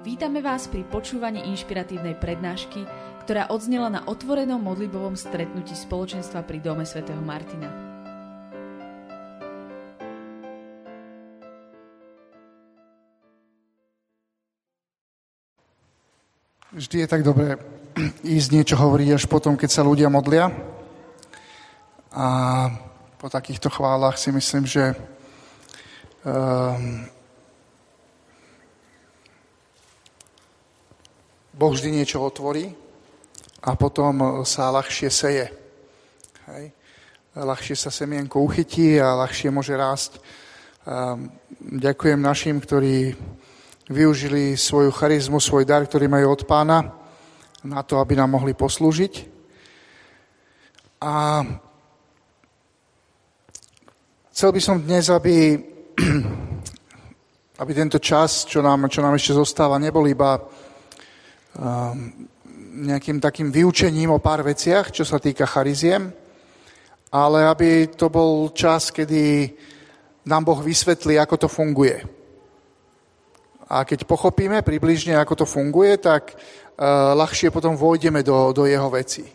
Vítame vás pri počúvaní inšpiratívnej prednášky, ktorá odznela na otvorenom modlibovom stretnutí spoločenstva pri Dome svätého Martina. Vždy je tak dobré ísť niečo hovoriť až potom, keď sa ľudia modlia. A po takýchto chválach si myslím, že um, Boh vždy niečo otvorí a potom sa ľahšie seje. Hej. Ľahšie sa semienko uchytí a ľahšie môže rásť. Ďakujem našim, ktorí využili svoju charizmu, svoj dar, ktorý majú od pána, na to, aby nám mohli poslúžiť. A chcel by som dnes, aby, aby tento čas, čo nám, čo nám ešte zostáva, nebol iba Ehm, nejakým takým vyučením o pár veciach, čo sa týka chariziem, ale aby to bol čas, kedy nám Boh vysvetlí, ako to funguje. A keď pochopíme približne, ako to funguje, tak uh, ľahšie potom vojdeme do, do jeho veci.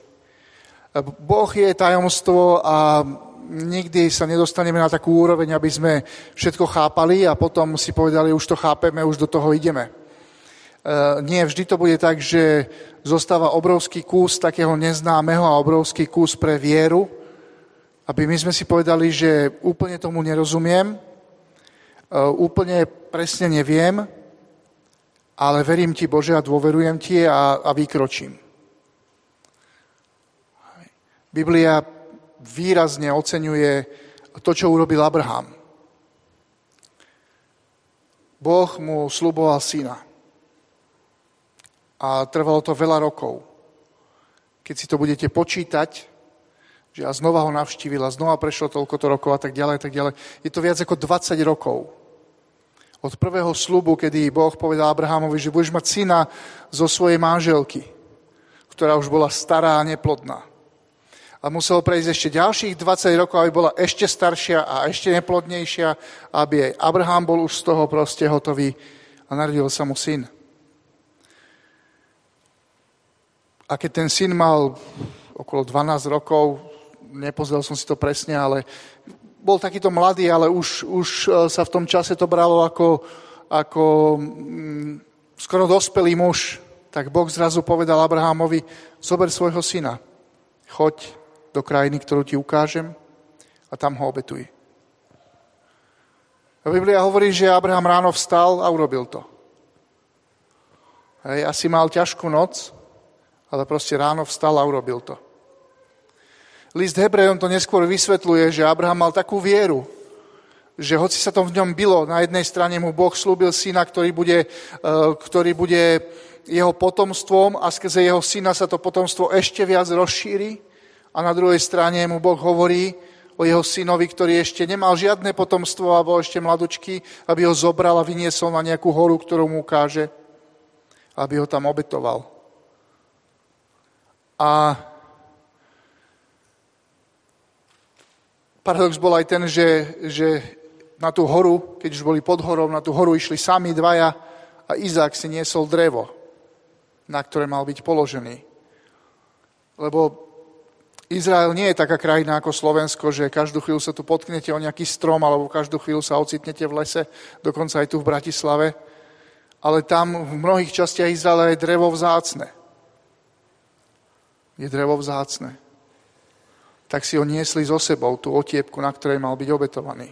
Boh je tajomstvo a nikdy sa nedostaneme na takú úroveň, aby sme všetko chápali a potom si povedali, už to chápeme, už do toho ideme. Eh, nie vždy to bude tak, že zostáva obrovský kus takého neznámeho a obrovský kus pre vieru, aby my sme si povedali, že úplne tomu nerozumiem, eh, úplne presne neviem, ale verím ti, Bože, a dôverujem ti a, a vykročím. Biblia výrazne oceňuje to, čo urobil Abraham. Boh mu sluboval syna. A trvalo to veľa rokov. Keď si to budete počítať, že a znova ho navštívil a znova prešlo toľko to rokov a tak ďalej, a tak ďalej. Je to viac ako 20 rokov. Od prvého slubu, kedy Boh povedal Abrahamovi, že budeš mať syna zo svojej manželky, ktorá už bola stará a neplodná. A muselo prejsť ešte ďalších 20 rokov, aby bola ešte staršia a ešte neplodnejšia, aby aj Abraham bol už z toho proste hotový a narodil sa mu syn. A keď ten syn mal okolo 12 rokov, nepozrel som si to presne, ale bol takýto mladý, ale už, už e, sa v tom čase to bralo ako, ako mm, skoro dospelý muž. Tak Boh zrazu povedal Abrahamovi, zober svojho syna, choď do krajiny, ktorú ti ukážem a tam ho obetuj. A Biblia hovorí, že Abraham ráno vstal a urobil to. Hej, asi mal ťažkú noc, ale proste ráno vstal a urobil to. List Hebrejom to neskôr vysvetľuje, že Abraham mal takú vieru, že hoci sa to v ňom bylo, na jednej strane mu Boh slúbil syna, ktorý bude, e, ktorý bude jeho potomstvom a skrze jeho syna sa to potomstvo ešte viac rozšíri a na druhej strane mu Boh hovorí o jeho synovi, ktorý ešte nemal žiadne potomstvo a bol ešte mladučký, aby ho zobral a vyniesol na nejakú horu, ktorú mu ukáže, aby ho tam obetoval. A paradox bol aj ten, že, že na tú horu, keď už boli pod horou, na tú horu išli sami dvaja a Izák si niesol drevo, na ktoré mal byť položený. Lebo Izrael nie je taká krajina ako Slovensko, že každú chvíľu sa tu potknete o nejaký strom alebo každú chvíľu sa ocitnete v lese, dokonca aj tu v Bratislave. Ale tam v mnohých častiach Izraela je drevo vzácne je drevo vzácne. Tak si ho niesli so sebou, tú otiepku, na ktorej mal byť obetovaný.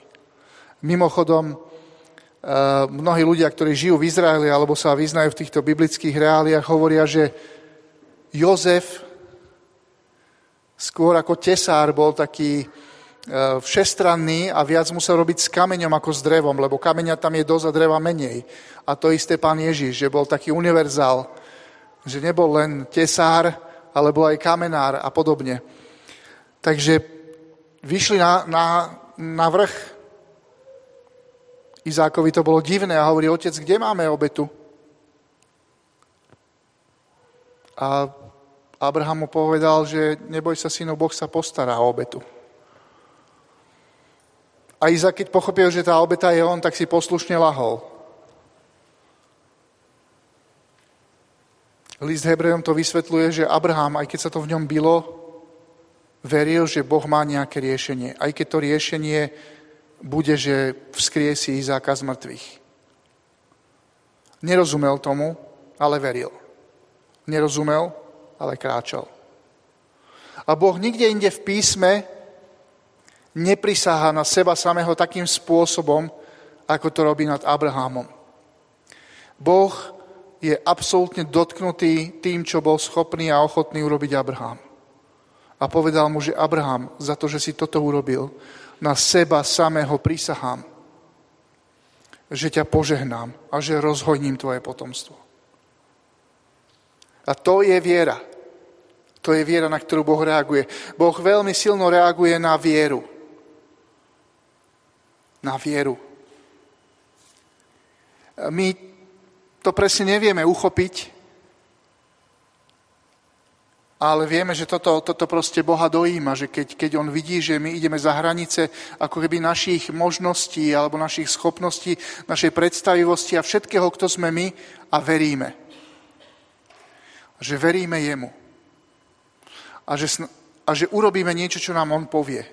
Mimochodom, eh, mnohí ľudia, ktorí žijú v Izraeli alebo sa vyznajú v týchto biblických reáliách, hovoria, že Jozef skôr ako tesár bol taký eh, všestranný a viac musel robiť s kameňom ako s drevom, lebo kameňa tam je dosť a dreva menej. A to isté pán Ježiš, že bol taký univerzál, že nebol len tesár, alebo aj kamenár a podobne. Takže vyšli na, na, na vrch. Izákovi to bolo divné a hovorí, otec, kde máme obetu? A Abraham mu povedal, že neboj sa, synu, Boh sa postará o obetu. A Izak, keď pochopil, že tá obeta je on, tak si poslušne lahol. List Hebrejom to vysvetľuje, že Abraham, aj keď sa to v ňom bylo, veril, že Boh má nejaké riešenie. Aj keď to riešenie bude, že vzkriesí Izáka z mŕtvych. Nerozumel tomu, ale veril. Nerozumel, ale kráčal. A Boh nikde inde v písme neprisáha na seba samého takým spôsobom, ako to robí nad Abrahamom. Boh je absolútne dotknutý tým, čo bol schopný a ochotný urobiť Abraham. A povedal mu, že Abraham, za to, že si toto urobil, na seba samého prisahám, že ťa požehnám a že rozhojním tvoje potomstvo. A to je viera. To je viera, na ktorú Boh reaguje. Boh veľmi silno reaguje na vieru. Na vieru. My to presne nevieme uchopiť, ale vieme, že toto, toto proste Boha dojíma, že keď, keď On vidí, že my ideme za hranice ako keby našich možností alebo našich schopností, našej predstavivosti a všetkého, kto sme my a veríme. Že veríme Jemu. A že, a že urobíme niečo, čo nám On povie.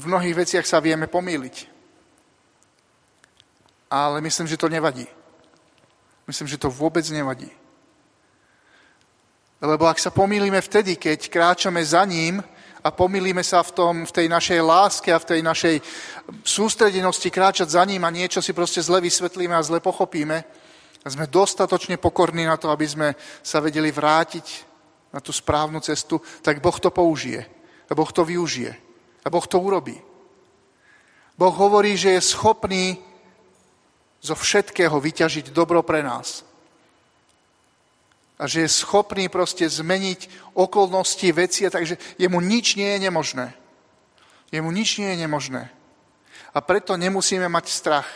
V mnohých veciach sa vieme pomýliť. Ale myslím, že to nevadí. Myslím, že to vôbec nevadí. Lebo ak sa pomýlime vtedy, keď kráčame za ním a pomýlime sa v, tom, v tej našej láske a v tej našej sústredenosti kráčať za ním a niečo si proste zle vysvetlíme a zle pochopíme, a sme dostatočne pokorní na to, aby sme sa vedeli vrátiť na tú správnu cestu, tak Boh to použije. A Boh to využije. A Boh to urobí. Boh hovorí, že je schopný zo všetkého vyťažiť dobro pre nás a že je schopný proste zmeniť okolnosti, veci takže jemu nič nie je nemožné. Jemu nič nie je nemožné. A preto nemusíme mať strach.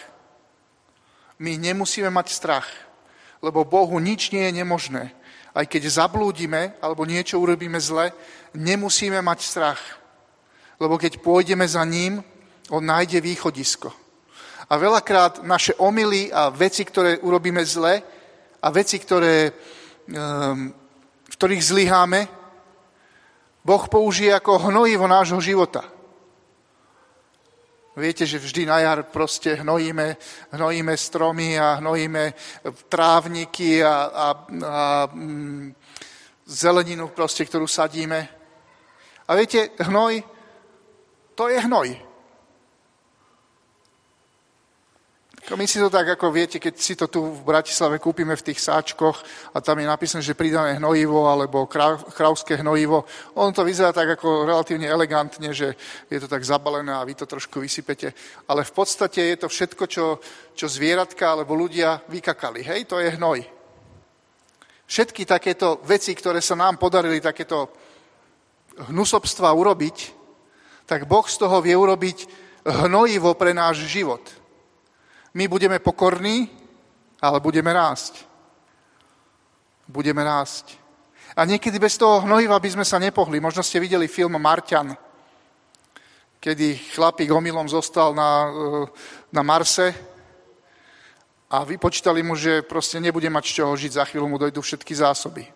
My nemusíme mať strach, lebo Bohu nič nie je nemožné. Aj keď zablúdime alebo niečo urobíme zle, nemusíme mať strach. Lebo keď pôjdeme za ním, on nájde východisko. A veľakrát naše omily a veci, ktoré urobíme zle a veci, ktoré Ehm, v ktorých zlyháme, Boh použije ako hnojivo nášho života. Viete, že vždy na jar proste hnojíme, hnojíme stromy a hnojíme trávniky a, a, a mm, zeleninu proste, ktorú sadíme. A viete, hnoj, to je hnoj. My si to tak, ako viete, keď si to tu v Bratislave kúpime v tých sáčkoch a tam je napísané, že pridané hnojivo alebo kravské hnojivo, on to vyzerá tak ako relatívne elegantne, že je to tak zabalené a vy to trošku vysypete. Ale v podstate je to všetko, čo, čo zvieratka alebo ľudia vykakali. Hej, to je hnoj. Všetky takéto veci, ktoré sa nám podarili, takéto hnusobstva urobiť, tak Boh z toho vie urobiť hnojivo pre náš život – my budeme pokorní, ale budeme rásť. Budeme rásť. A niekedy bez toho hnojiva by sme sa nepohli. Možno ste videli film Marťan, kedy chlapík omylom zostal na, eh, na Marse a vypočítali mu, že proste nebude mať z čoho žiť, za chvíľu mu dojdú všetky zásoby.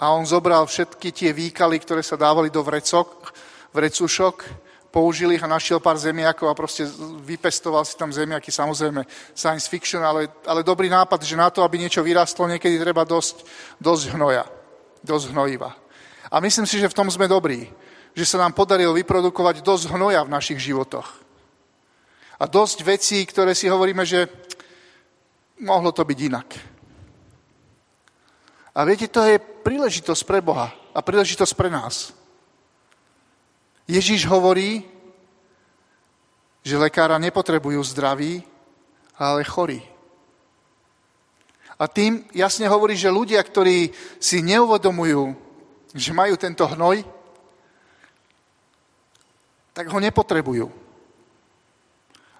A on zobral všetky tie výkaly, ktoré sa dávali do vrecok, vrecušok použil ich a našiel pár zemiakov a proste vypestoval si tam zemiaky, samozrejme science fiction, ale, ale dobrý nápad, že na to, aby niečo vyrastlo, niekedy treba dosť, dosť hnoja, dosť hnojiva. A myslím si, že v tom sme dobrí, že sa nám podarilo vyprodukovať dosť hnoja v našich životoch. A dosť vecí, ktoré si hovoríme, že mohlo to byť inak. A viete, to je príležitosť pre Boha a príležitosť pre nás. Ježíš hovorí, že lekára nepotrebujú zdraví, ale chorí. A tým jasne hovorí, že ľudia, ktorí si neuvedomujú, že majú tento hnoj, tak ho nepotrebujú.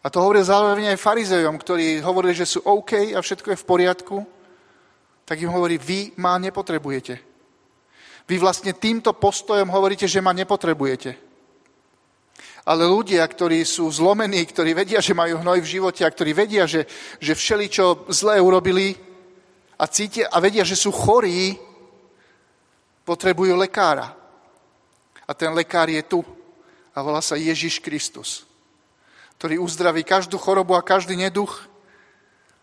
A to hovorí zároveň aj farizejom, ktorí hovorili, že sú OK a všetko je v poriadku, tak im hovorí, vy ma nepotrebujete. Vy vlastne týmto postojom hovoríte, že ma nepotrebujete. Ale ľudia, ktorí sú zlomení, ktorí vedia, že majú hnoj v živote a ktorí vedia, že, že všeličo zlé urobili a, cítia, a vedia, že sú chorí, potrebujú lekára. A ten lekár je tu a volá sa Ježiš Kristus, ktorý uzdraví každú chorobu a každý neduch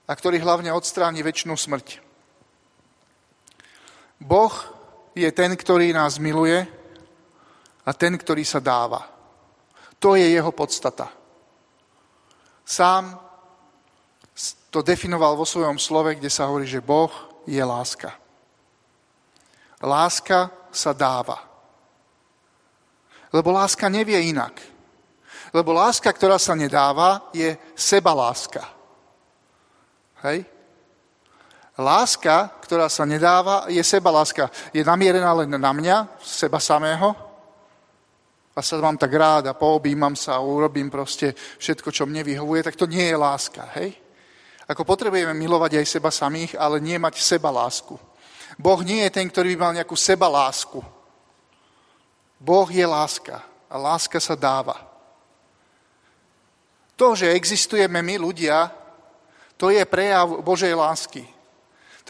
a ktorý hlavne odstráni väčšinu smrť. Boh je ten, ktorý nás miluje a ten, ktorý sa dáva. To je jeho podstata. Sám to definoval vo svojom slove, kde sa hovorí, že Boh je láska. Láska sa dáva. Lebo láska nevie inak. Lebo láska, ktorá sa nedáva, je seba láska. Hej? Láska, ktorá sa nedáva, je seba láska. Je namierená len na mňa, seba samého, a sa mám tak rád a poobímam sa a urobím proste všetko, čo mne vyhovuje, tak to nie je láska, hej? Ako potrebujeme milovať aj seba samých, ale nie mať seba lásku. Boh nie je ten, ktorý by mal nejakú seba lásku. Boh je láska a láska sa dáva. To, že existujeme my ľudia, to je prejav Božej lásky.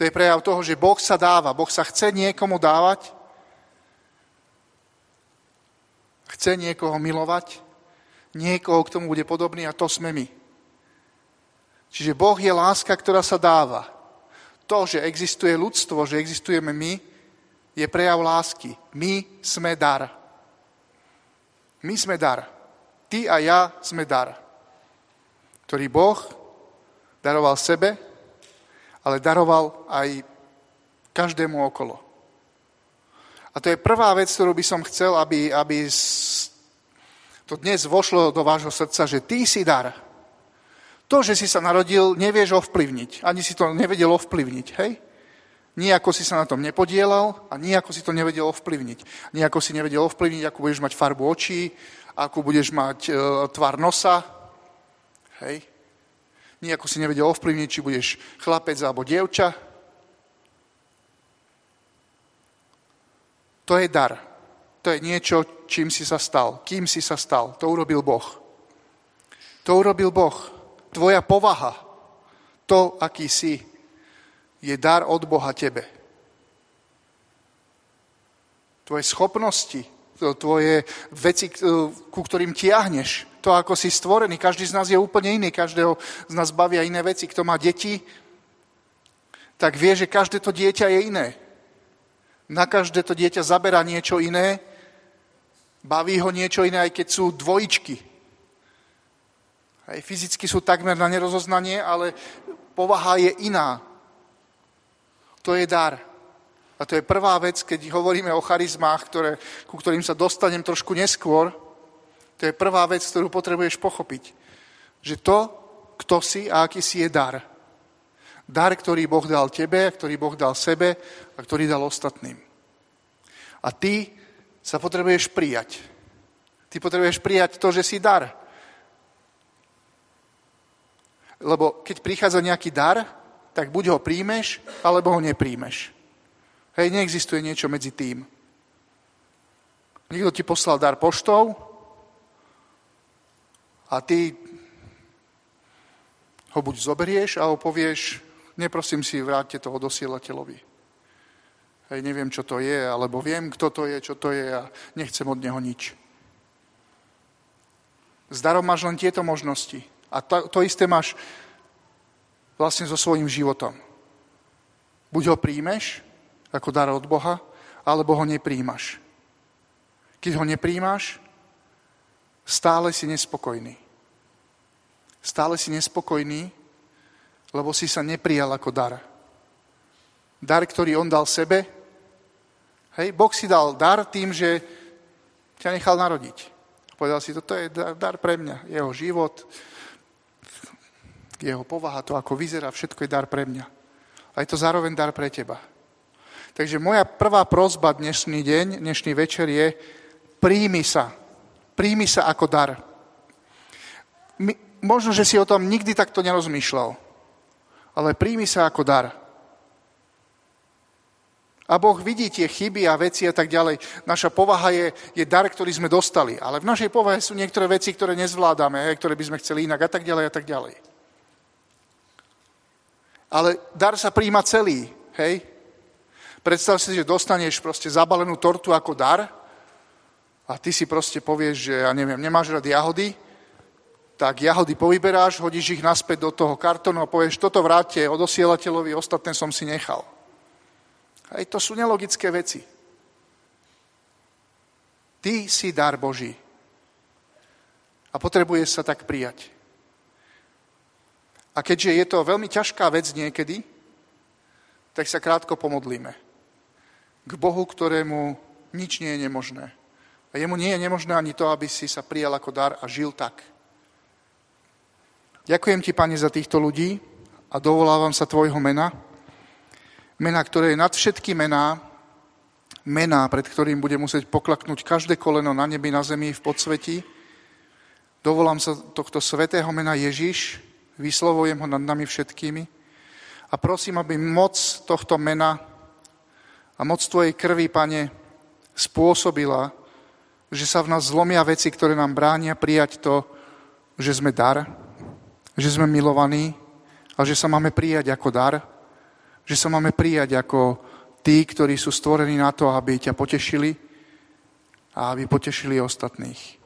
To je prejav toho, že Boh sa dáva. Boh sa chce niekomu dávať chce niekoho milovať, niekoho k tomu bude podobný a to sme my. Čiže Boh je láska, ktorá sa dáva. To, že existuje ľudstvo, že existujeme my, je prejav lásky. My sme dar. My sme dar. Ty a ja sme dar, ktorý Boh daroval sebe, ale daroval aj každému okolo. A to je prvá vec, ktorú by som chcel, aby, aby to dnes vošlo do vášho srdca, že ty si dar. To, že si sa narodil, nevieš ovplyvniť. Ani si to nevedel ovplyvniť, hej? Nijako si sa na tom nepodielal a nijako si to nevedel ovplyvniť. Nijako si nevedel ovplyvniť, akú budeš mať farbu očí, akú budeš mať e, tvar nosa, hej? Nijako si nevedel ovplyvniť, či budeš chlapec alebo dievča, To je dar. To je niečo, čím si sa stal, kým si sa stal. To urobil Boh. To urobil Boh. Tvoja povaha, to, aký si, je dar od Boha tebe. Tvoje schopnosti, tvoje veci, ku ktorým tiahneš, to, ako si stvorený. Každý z nás je úplne iný, každého z nás bavia iné veci. Kto má deti, tak vie, že každé to dieťa je iné. Na každé to dieťa zaberá niečo iné, baví ho niečo iné, aj keď sú dvojičky. Aj fyzicky sú takmer na nerozoznanie, ale povaha je iná. To je dar. A to je prvá vec, keď hovoríme o charizmách, ktoré, ku ktorým sa dostanem trošku neskôr, to je prvá vec, ktorú potrebuješ pochopiť. Že to, kto si a aký si je dar. Dar, ktorý Boh dal tebe, ktorý Boh dal sebe a ktorý dal ostatným. A ty sa potrebuješ prijať. Ty potrebuješ prijať to, že si dar. Lebo keď prichádza nejaký dar, tak buď ho príjmeš, alebo ho nepríjmeš. Hej, neexistuje niečo medzi tým. Niekto ti poslal dar poštou a ty ho buď zoberieš, alebo povieš, neprosím si, vráťte toho dosielateľovi. Hej, neviem, čo to je, alebo viem, kto to je, čo to je a nechcem od neho nič. S darom máš len tieto možnosti. A to, to isté máš vlastne so svojím životom. Buď ho príjmeš ako dar od Boha, alebo ho nepríjmaš. Keď ho nepríjmaš, stále si nespokojný. Stále si nespokojný, lebo si sa neprijal ako dar. Dar, ktorý on dal sebe, hej, Boh si dal dar tým, že ťa nechal narodiť. Povedal si, toto je dar, pre mňa, jeho život, jeho povaha, to, ako vyzerá, všetko je dar pre mňa. A je to zároveň dar pre teba. Takže moja prvá prozba dnešný deň, dnešný večer je, príjmi sa. Príjmi sa ako dar. My, možno, že si o tom nikdy takto nerozmýšľal, ale príjmi sa ako dar. A Boh vidí tie chyby a veci a tak ďalej. Naša povaha je, je dar, ktorý sme dostali. Ale v našej povahe sú niektoré veci, ktoré nezvládame, ktoré by sme chceli inak a tak ďalej a tak ďalej. Ale dar sa príjma celý, hej? Predstav si, že dostaneš proste zabalenú tortu ako dar a ty si proste povieš, že ja neviem, nemáš rád jahody, tak jahody povyberáš, hodíš ich naspäť do toho kartónu a povieš, toto vráte odosielateľovi, ostatné som si nechal. Hej, to sú nelogické veci. Ty si dar Boží. A potrebuješ sa tak prijať. A keďže je to veľmi ťažká vec niekedy, tak sa krátko pomodlíme. K Bohu, ktorému nič nie je nemožné. A jemu nie je nemožné ani to, aby si sa prijal ako dar a žil tak. Ďakujem ti, Pane, za týchto ľudí a dovolávam sa tvojho mena mena, ktoré je nad všetky mená, mená, pred ktorým bude musieť poklaknúť každé koleno na nebi, na zemi, v podsvetí. Dovolám sa tohto svetého mena Ježiš, vyslovujem ho nad nami všetkými a prosím, aby moc tohto mena a moc Tvojej krvi, Pane, spôsobila, že sa v nás zlomia veci, ktoré nám bránia prijať to, že sme dar, že sme milovaní a že sa máme prijať ako dar, že sa máme prijať ako tí, ktorí sú stvorení na to, aby ťa potešili a aby potešili ostatných.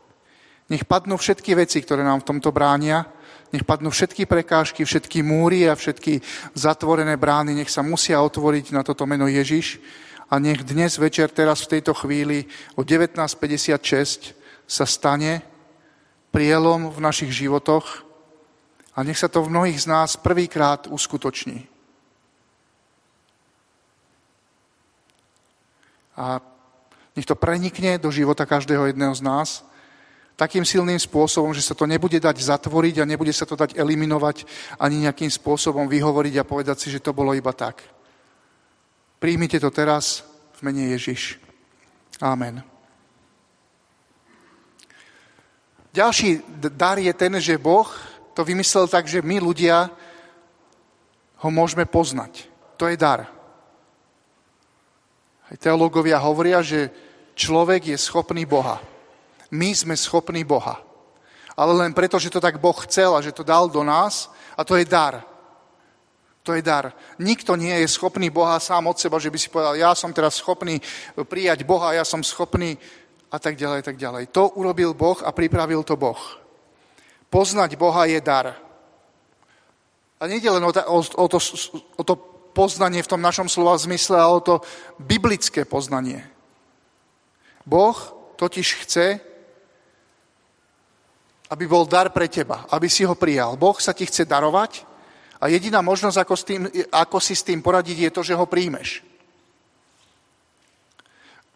Nech padnú všetky veci, ktoré nám v tomto bránia, nech padnú všetky prekážky, všetky múry a všetky zatvorené brány, nech sa musia otvoriť na toto meno Ježiš a nech dnes večer, teraz v tejto chvíli o 19.56 sa stane prielom v našich životoch a nech sa to v mnohých z nás prvýkrát uskutoční. A nech to prenikne do života každého jedného z nás takým silným spôsobom, že sa to nebude dať zatvoriť a nebude sa to dať eliminovať ani nejakým spôsobom vyhovoriť a povedať si, že to bolo iba tak. Príjmite to teraz v mene Ježiš. Amen. Ďalší dar je ten, že Boh to vymyslel tak, že my ľudia ho môžeme poznať. To je dar. Teológovia hovoria, že človek je schopný Boha. My sme schopní Boha. Ale len preto, že to tak Boh chcel a že to dal do nás a to je dar. To je dar. Nikto nie je schopný Boha sám od seba, že by si povedal, ja som teraz schopný prijať Boha, ja som schopný a tak ďalej, tak ďalej. To urobil Boh a pripravil to Boh. Poznať Boha je dar. A nie len o, to, o, to, o to poznanie v tom našom slova zmysle, ale to biblické poznanie. Boh totiž chce, aby bol dar pre teba, aby si ho prijal. Boh sa ti chce darovať a jediná možnosť, ako, s tým, ako si s tým poradiť, je to, že ho príjmeš.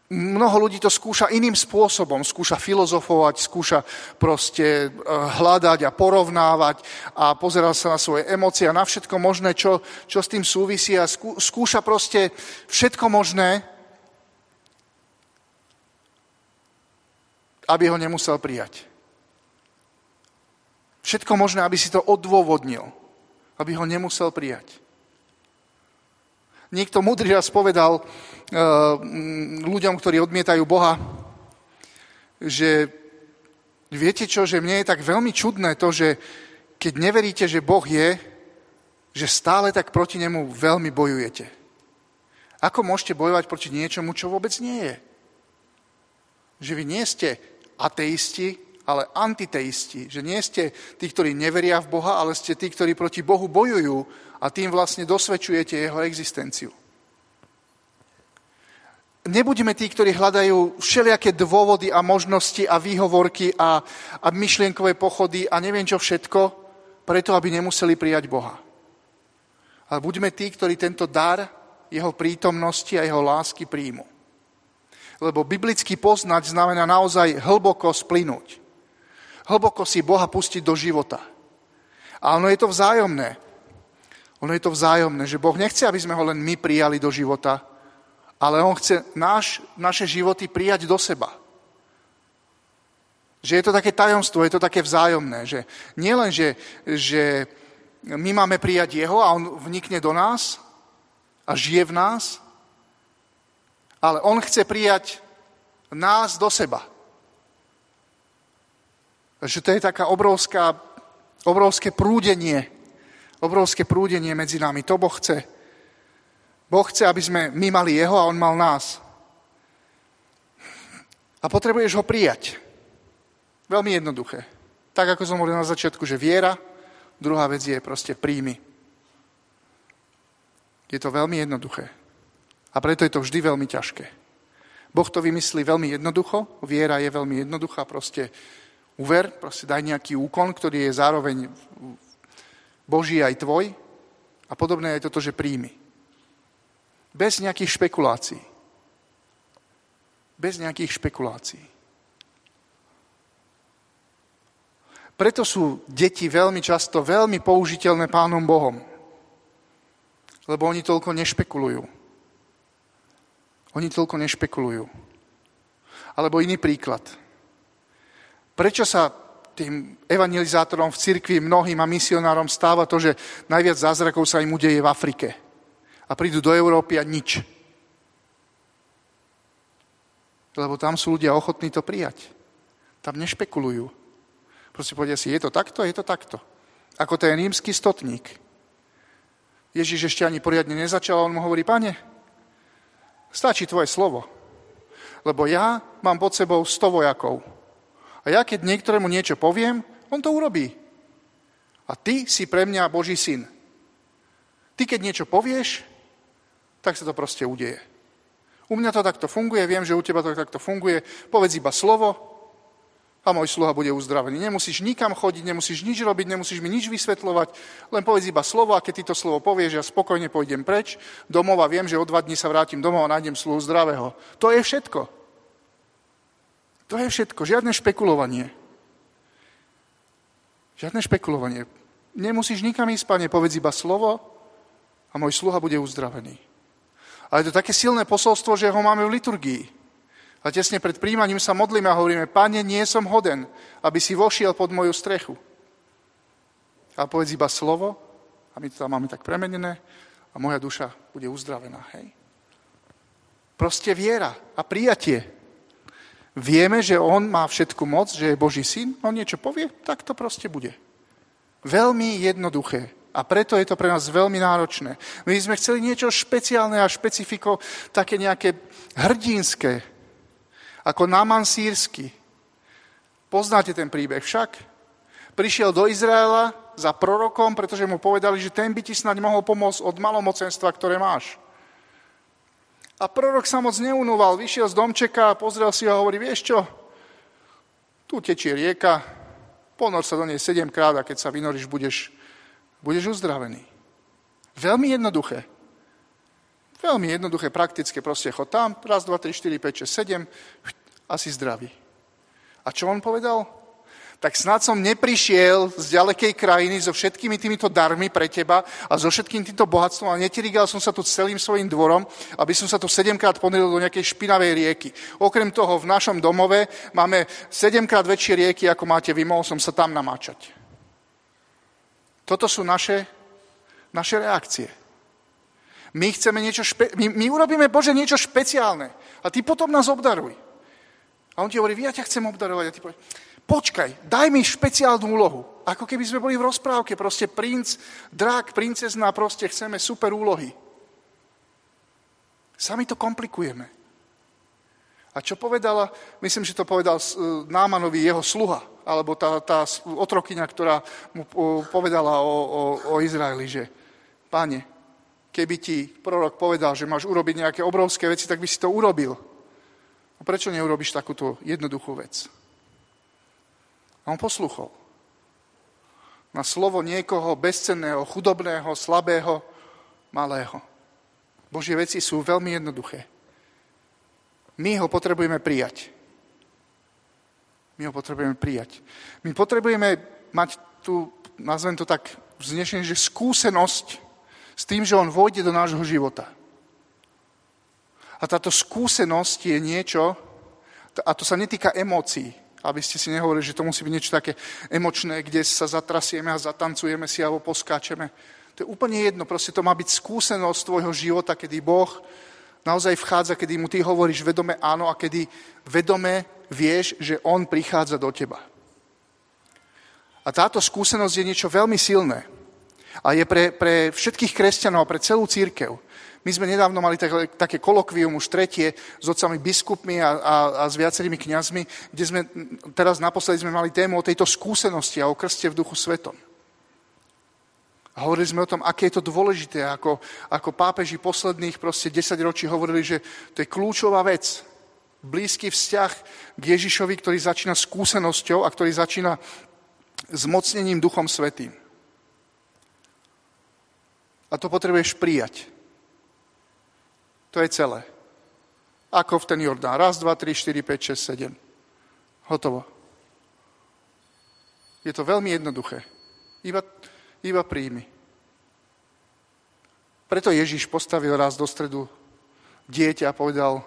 Mnoho ľudí to skúša iným spôsobom, skúša filozofovať, skúša proste eh, hľadať a porovnávať a pozerať sa na svoje emócie a na všetko možné, čo, čo s tým súvisí a skúša proste všetko možné, aby ho nemusel prijať. Všetko možné, aby si to odôvodnil, aby ho nemusel prijať. Niekto múdry raz povedal ľuďom, ktorí odmietajú Boha, že viete čo, že mne je tak veľmi čudné to, že keď neveríte, že Boh je, že stále tak proti nemu veľmi bojujete. Ako môžete bojovať proti niečomu, čo vôbec nie je? Že vy nie ste ateisti, ale antiteisti. Že nie ste tí, ktorí neveria v Boha, ale ste tí, ktorí proti Bohu bojujú a tým vlastne dosvedčujete jeho existenciu. Nebuďme tí, ktorí hľadajú všelijaké dôvody a možnosti a výhovorky a, a myšlienkové pochody a neviem čo všetko, preto aby nemuseli prijať Boha. Ale buďme tí, ktorí tento dar jeho prítomnosti a jeho lásky príjmu. Lebo biblicky poznať znamená naozaj hlboko splynúť. Hlboko si Boha pustiť do života. A ono je to vzájomné. Ono je to vzájomné, že Boh nechce, aby sme ho len my prijali do života, ale On chce náš, naše životy prijať do seba. Že je to také tajomstvo, je to také vzájomné, že nie len, že, že my máme prijať Jeho a On vnikne do nás a žije v nás, Ale on chce prijať nás do seba. Že to je taká obrovská, obrovské prúdenie, obrovské prúdenie medzi nami. To Boh chce. Boh chce, aby sme my mali jeho a on mal nás. A potrebuješ ho prijať. Veľmi jednoduché. Tak, ako som hovoril na začiatku, že viera, druhá vec je proste príjmy. Je to veľmi jednoduché. A preto je to vždy veľmi ťažké. Boh to vymyslí veľmi jednoducho, viera je veľmi jednoduchá, proste uver, proste daj nejaký úkon, ktorý je zároveň Boží aj tvoj a podobné je toto, že príjmi. Bez nejakých špekulácií. Bez nejakých špekulácií. Preto sú deti veľmi často veľmi použiteľné Pánom Bohom. Lebo oni toľko nešpekulujú. Oni toľko nešpekulujú. Alebo iný príklad. Prečo sa tým evangelizátorom v cirkvi, mnohým a misionárom stáva to, že najviac zázrakov sa im udeje v Afrike. A prídu do Európy a nič. Lebo tam sú ľudia ochotní to prijať. Tam nešpekulujú. Proste povedia si, je to takto, je to takto. Ako ten rímsky stotník. Ježiš ešte ani poriadne nezačal, on mu hovorí, pane, stačí tvoje slovo. Lebo ja mám pod sebou 100 vojakov. A ja keď niektorému niečo poviem, on to urobí. A ty si pre mňa Boží syn. Ty keď niečo povieš, tak sa to proste udeje. U mňa to takto funguje, viem, že u teba to takto funguje. Povedz iba slovo a môj sluha bude uzdravený. Nemusíš nikam chodiť, nemusíš nič robiť, nemusíš mi nič vysvetľovať, len povedz iba slovo a keď ty to slovo povieš, ja spokojne pôjdem preč domov a viem, že o dva dní sa vrátim domov a nájdem sluhu zdravého. To je všetko. To je všetko. Žiadne špekulovanie. Žiadne špekulovanie. Nemusíš nikam ísť, pane, povedz iba slovo a môj sluha bude uzdravený. Ale je to také silné posolstvo, že ho máme v liturgii. A tesne pred príjmaním sa modlíme a hovoríme, Pane, nie som hoden, aby si vošiel pod moju strechu. A povedz iba slovo, a my to tam máme tak premenené, a moja duša bude uzdravená. Hej? Proste viera a prijatie. Vieme, že on má všetku moc, že je Boží syn, on niečo povie, tak to proste bude. Veľmi jednoduché. A preto je to pre nás veľmi náročné. My sme chceli niečo špeciálne a špecifiko, také nejaké hrdinské, ako Náman sírsky. Poznáte ten príbeh však? Prišiel do Izraela za prorokom, pretože mu povedali, že ten by ti snad mohol pomôcť od malomocenstva, ktoré máš. A prorok sa moc neunúval, vyšiel z domčeka a pozrel si ho a hovorí, vieš čo, tu tečie rieka, ponor sa do nej sedemkrát a keď sa vynoríš, budeš, budeš uzdravený. Veľmi jednoduché. Veľmi jednoduché, praktické, proste chod tam, raz, dva, tri, štyri, päť, šesť, sedem, a si zdravý. A čo on povedal? Tak snad som neprišiel z ďalekej krajiny so všetkými týmito darmi pre teba a so všetkým týmto bohatstvom a netirigal som sa tu celým svojim dvorom, aby som sa tu sedemkrát ponilil do nejakej špinavej rieky. Okrem toho v našom domove máme sedemkrát väčšie rieky, ako máte vy, mohol som sa tam namáčať. Toto sú naše, naše reakcie. My chceme niečo špe- my, my urobíme, Bože, niečo špeciálne. A ty potom nás obdaruj. A on ti hovorí, ja ťa chcem obdarovať. A ty povie, počkaj, daj mi špeciálnu úlohu. Ako keby sme boli v rozprávke, proste princ, drak, princezna, proste chceme super úlohy. Sami to komplikujeme. A čo povedala, myslím, že to povedal e, Námanovi jeho sluha, alebo tá, tá otrokyňa, ktorá mu povedala o, o, o Izraeli, že páne, keby ti prorok povedal, že máš urobiť nejaké obrovské veci, tak by si to urobil. A prečo neurobiš takúto jednoduchú vec? A on posluchol. Na slovo niekoho bezcenného, chudobného, slabého, malého. Božie veci sú veľmi jednoduché. My ho potrebujeme prijať. My ho potrebujeme prijať. My potrebujeme mať tu, nazvem to tak vznešenie, že skúsenosť s tým, že on vôjde do nášho života. A táto skúsenosť je niečo, a to sa netýka emócií, aby ste si nehovorili, že to musí byť niečo také emočné, kde sa zatrasieme a zatancujeme si alebo poskáčeme. To je úplne jedno, proste to má byť skúsenosť tvojho života, kedy Boh naozaj vchádza, kedy mu ty hovoríš vedome áno a kedy vedome vieš, že on prichádza do teba. A táto skúsenosť je niečo veľmi silné. A je pre, pre všetkých kresťanov, pre celú církev. My sme nedávno mali také, také kolokvium, už tretie, s otcami biskupmi a, a, a s viacerými kňazmi, kde sme, teraz naposledy sme mali tému o tejto skúsenosti a o krste v duchu svetom. A hovorili sme o tom, aké je to dôležité, ako, ako pápeži posledných proste 10 ročí hovorili, že to je kľúčová vec. Blízky vzťah k Ježišovi, ktorý začína skúsenosťou a ktorý začína zmocnením Duchom Svetým. A to potrebuješ prijať. To je celé. Ako v ten Jordán. Raz, dva, tri, štyri, päť, šesť, sedem. Hotovo. Je to veľmi jednoduché. Iba, iba príjmi. Preto Ježiš postavil raz do stredu dieťa a povedal,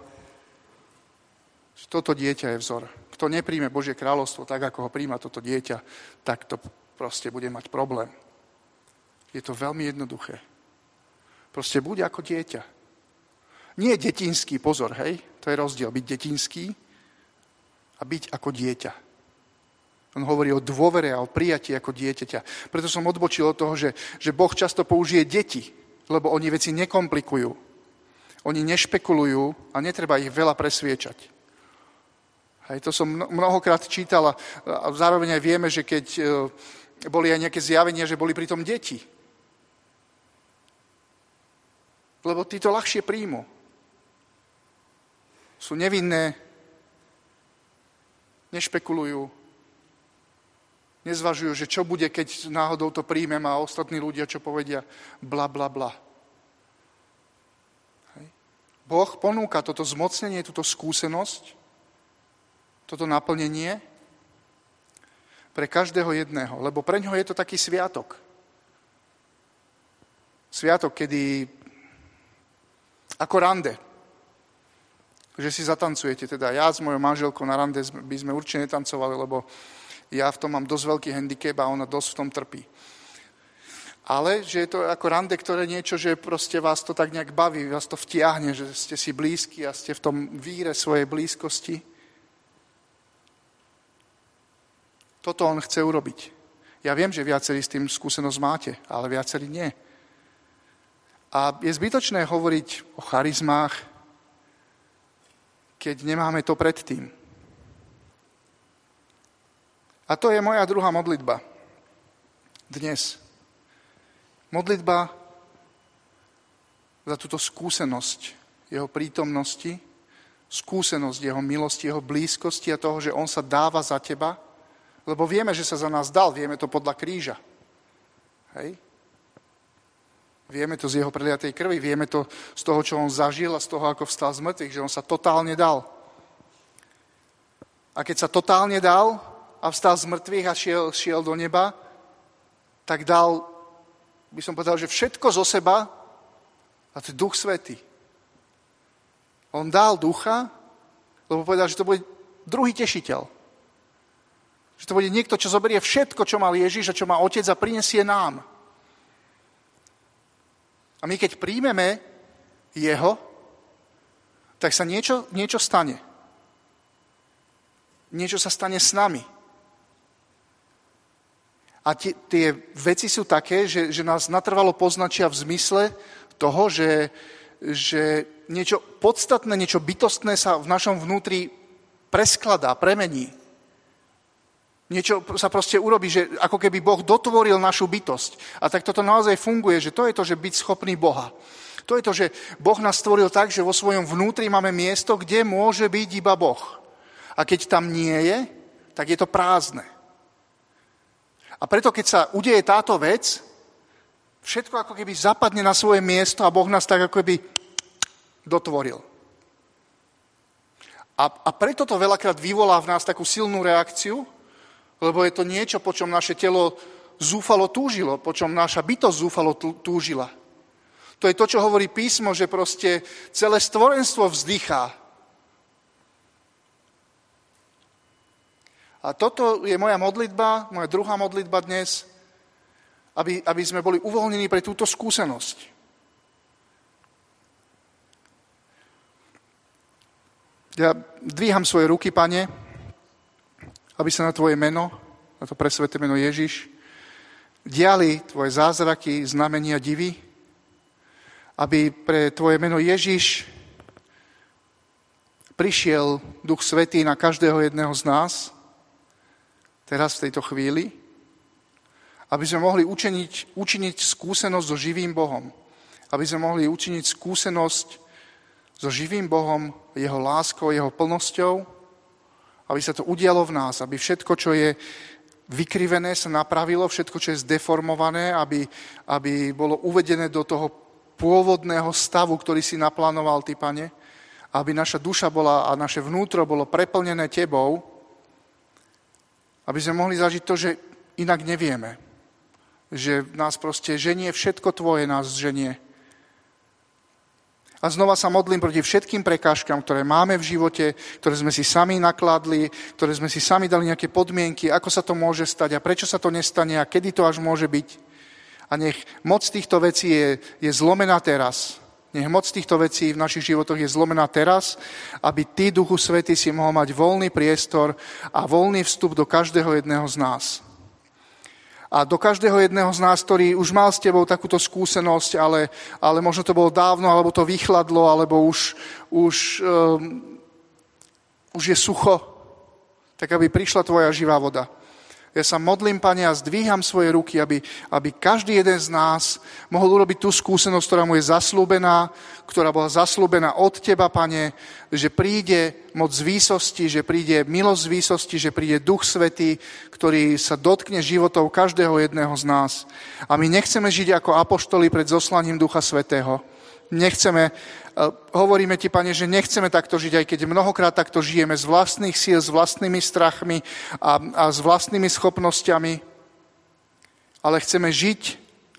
že toto dieťa je vzor. Kto nepríjme Božie kráľovstvo tak, ako ho príjma toto dieťa, tak to proste bude mať problém. Je to veľmi jednoduché. Proste buď ako dieťa. Nie detinský, pozor, hej, to je rozdiel, byť detinský a byť ako dieťa. On hovorí o dôvere a o prijatí ako dieťaťa. Preto som odbočil od toho, že, že Boh často použije deti, lebo oni veci nekomplikujú. Oni nešpekulujú a netreba ich veľa presviečať. Hej, to som mnohokrát čítal a, a zároveň aj vieme, že keď e, boli aj nejaké zjavenia, že boli pritom deti. Lebo tí to ľahšie príjmu. Sú nevinné, nešpekulujú, Nezvažujú, že čo bude, keď náhodou to príjmem a ostatní ľudia čo povedia, bla, bla, bla. Boh ponúka toto zmocnenie, túto skúsenosť, toto naplnenie pre každého jedného, lebo pre ňoho je to taký sviatok. Sviatok, kedy ako rande, že si zatancujete. Teda ja s mojou manželkou na rande by sme určite netancovali, lebo ja v tom mám dosť veľký handicap a ona dosť v tom trpí. Ale že je to ako rande, ktoré niečo, že proste vás to tak nejak baví, vás to vtiahne, že ste si blízki a ste v tom víre svojej blízkosti. Toto on chce urobiť. Ja viem, že viacerí s tým skúsenosť máte, ale viacerí nie. A je zbytočné hovoriť o charizmách, keď nemáme to predtým. A to je moja druhá modlitba dnes. Modlitba za túto skúsenosť jeho prítomnosti, skúsenosť jeho milosti, jeho blízkosti a toho, že on sa dáva za teba, lebo vieme, že sa za nás dal, vieme to podľa kríža. Hej? Vieme to z jeho preliatej krvi, vieme to z toho, čo on zažil a z toho, ako vstal z mŕtvych, že on sa totálne dal. A keď sa totálne dal, a vstal z mŕtvych a šiel, šiel do neba, tak dal, by som povedal, že všetko zo seba a to je Duch Svetý. On dal ducha, lebo povedal, že to bude druhý tešiteľ. Že to bude niekto, čo zoberie všetko, čo mal Ježiš a čo má Otec a prinesie nám. A my keď príjmeme Jeho, tak sa niečo, niečo stane. Niečo sa stane s nami. A tie, tie veci sú také, že, že nás natrvalo poznačia v zmysle toho, že, že niečo podstatné, niečo bytostné sa v našom vnútri preskladá, premení. Niečo sa proste urobí, že ako keby Boh dotvoril našu bytosť. A tak toto naozaj funguje, že to je to, že byť schopný Boha. To je to, že Boh nás stvoril tak, že vo svojom vnútri máme miesto, kde môže byť iba Boh. A keď tam nie je, tak je to prázdne. A preto, keď sa udeje táto vec, všetko ako keby zapadne na svoje miesto a Boh nás tak ako keby dotvoril. A, a preto to veľakrát vyvolá v nás takú silnú reakciu, lebo je to niečo, po čom naše telo zúfalo túžilo, po čom naša bytosť zúfalo túžila. To je to, čo hovorí písmo, že proste celé stvorenstvo vzdychá A toto je moja modlitba, moja druhá modlitba dnes, aby, aby sme boli uvoľnení pre túto skúsenosť. Ja dvíham svoje ruky, pane, aby sa na tvoje meno, na to presveté meno Ježiš, diali tvoje zázraky, znamenia, divy, aby pre tvoje meno Ježiš prišiel Duch Svetý na každého jedného z nás, teraz v tejto chvíli, aby sme mohli učiniť, učiniť skúsenosť so živým Bohom. Aby sme mohli učiniť skúsenosť so živým Bohom, jeho láskou, jeho plnosťou, aby sa to udialo v nás, aby všetko, čo je vykrivené, sa napravilo, všetko, čo je zdeformované, aby, aby bolo uvedené do toho pôvodného stavu, ktorý si naplánoval, Ty, Pane, aby naša duša bola a naše vnútro bolo preplnené Tebou, aby sme mohli zažiť to, že inak nevieme že nás proste ženie, všetko tvoje nás ženie. A znova sa modlím proti všetkým prekážkam, ktoré máme v živote, ktoré sme si sami nakladli, ktoré sme si sami dali nejaké podmienky, ako sa to môže stať a prečo sa to nestane a kedy to až môže byť. A nech moc týchto vecí je, je zlomená teraz. Nech moc týchto vecí v našich životoch je zlomená teraz, aby Ty, Duchu Svety, si mohol mať voľný priestor a voľný vstup do každého jedného z nás. A do každého jedného z nás, ktorý už mal s tebou takúto skúsenosť, ale, ale možno to bolo dávno, alebo to vychladlo, alebo už, už, um, už je sucho, tak aby prišla tvoja živá voda. Ja sa modlím, Pane, a zdvíham svoje ruky, aby, aby každý jeden z nás mohol urobiť tú skúsenosť, ktorá mu je zaslúbená, ktorá bola zaslúbená od Teba, Pane, že príde moc z výsosti, že príde milosť z výsosti, že príde Duch Svetý, ktorý sa dotkne životov každého jedného z nás. A my nechceme žiť ako apoštoli pred zoslaním Ducha Svetého. Nechceme, hovoríme ti, pane, že nechceme takto žiť, aj keď mnohokrát takto žijeme z vlastných síl, s vlastnými strachmi a, a s vlastnými schopnosťami, ale chceme žiť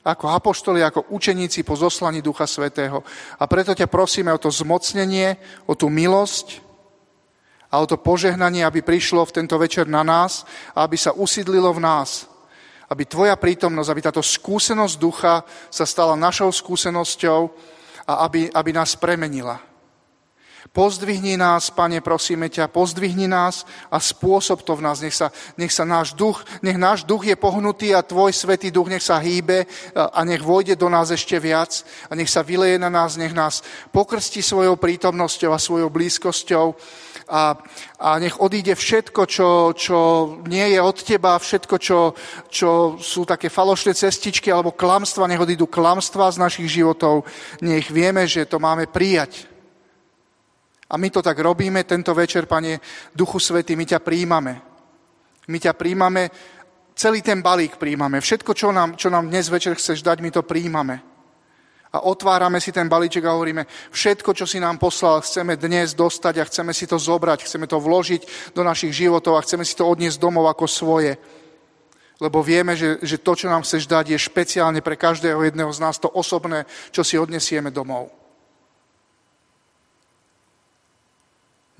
ako apoštoli, ako učeníci po zoslaní Ducha Svetého. A preto ťa prosíme o to zmocnenie, o tú milosť a o to požehnanie, aby prišlo v tento večer na nás a aby sa usídlilo v nás. Aby tvoja prítomnosť, aby táto skúsenosť ducha sa stala našou skúsenosťou, a aby, aby nás premenila. Pozdvihni nás, Pane, prosíme ťa, pozdvihni nás a spôsob to v nás. Nech sa, nech sa náš duch, nech náš duch je pohnutý a Tvoj Svetý duch nech sa hýbe a nech vojde do nás ešte viac a nech sa vyleje na nás, nech nás pokrsti svojou prítomnosťou a svojou blízkosťou a, a nech odíde všetko, čo, čo nie je od teba, všetko, čo, čo sú také falošné cestičky alebo klamstva, nech odídu klamstva z našich životov, nech vieme, že to máme prijať. A my to tak robíme tento večer, Pane Duchu Svety, my ťa príjmame. My ťa príjmame, celý ten balík príjmame. Všetko, čo nám, čo nám dnes večer chceš dať, my to príjmame a otvárame si ten balíček a hovoríme, všetko, čo si nám poslal, chceme dnes dostať a chceme si to zobrať, chceme to vložiť do našich životov a chceme si to odniesť domov ako svoje. Lebo vieme, že, že to, čo nám chceš dať, je špeciálne pre každého jedného z nás to osobné, čo si odnesieme domov.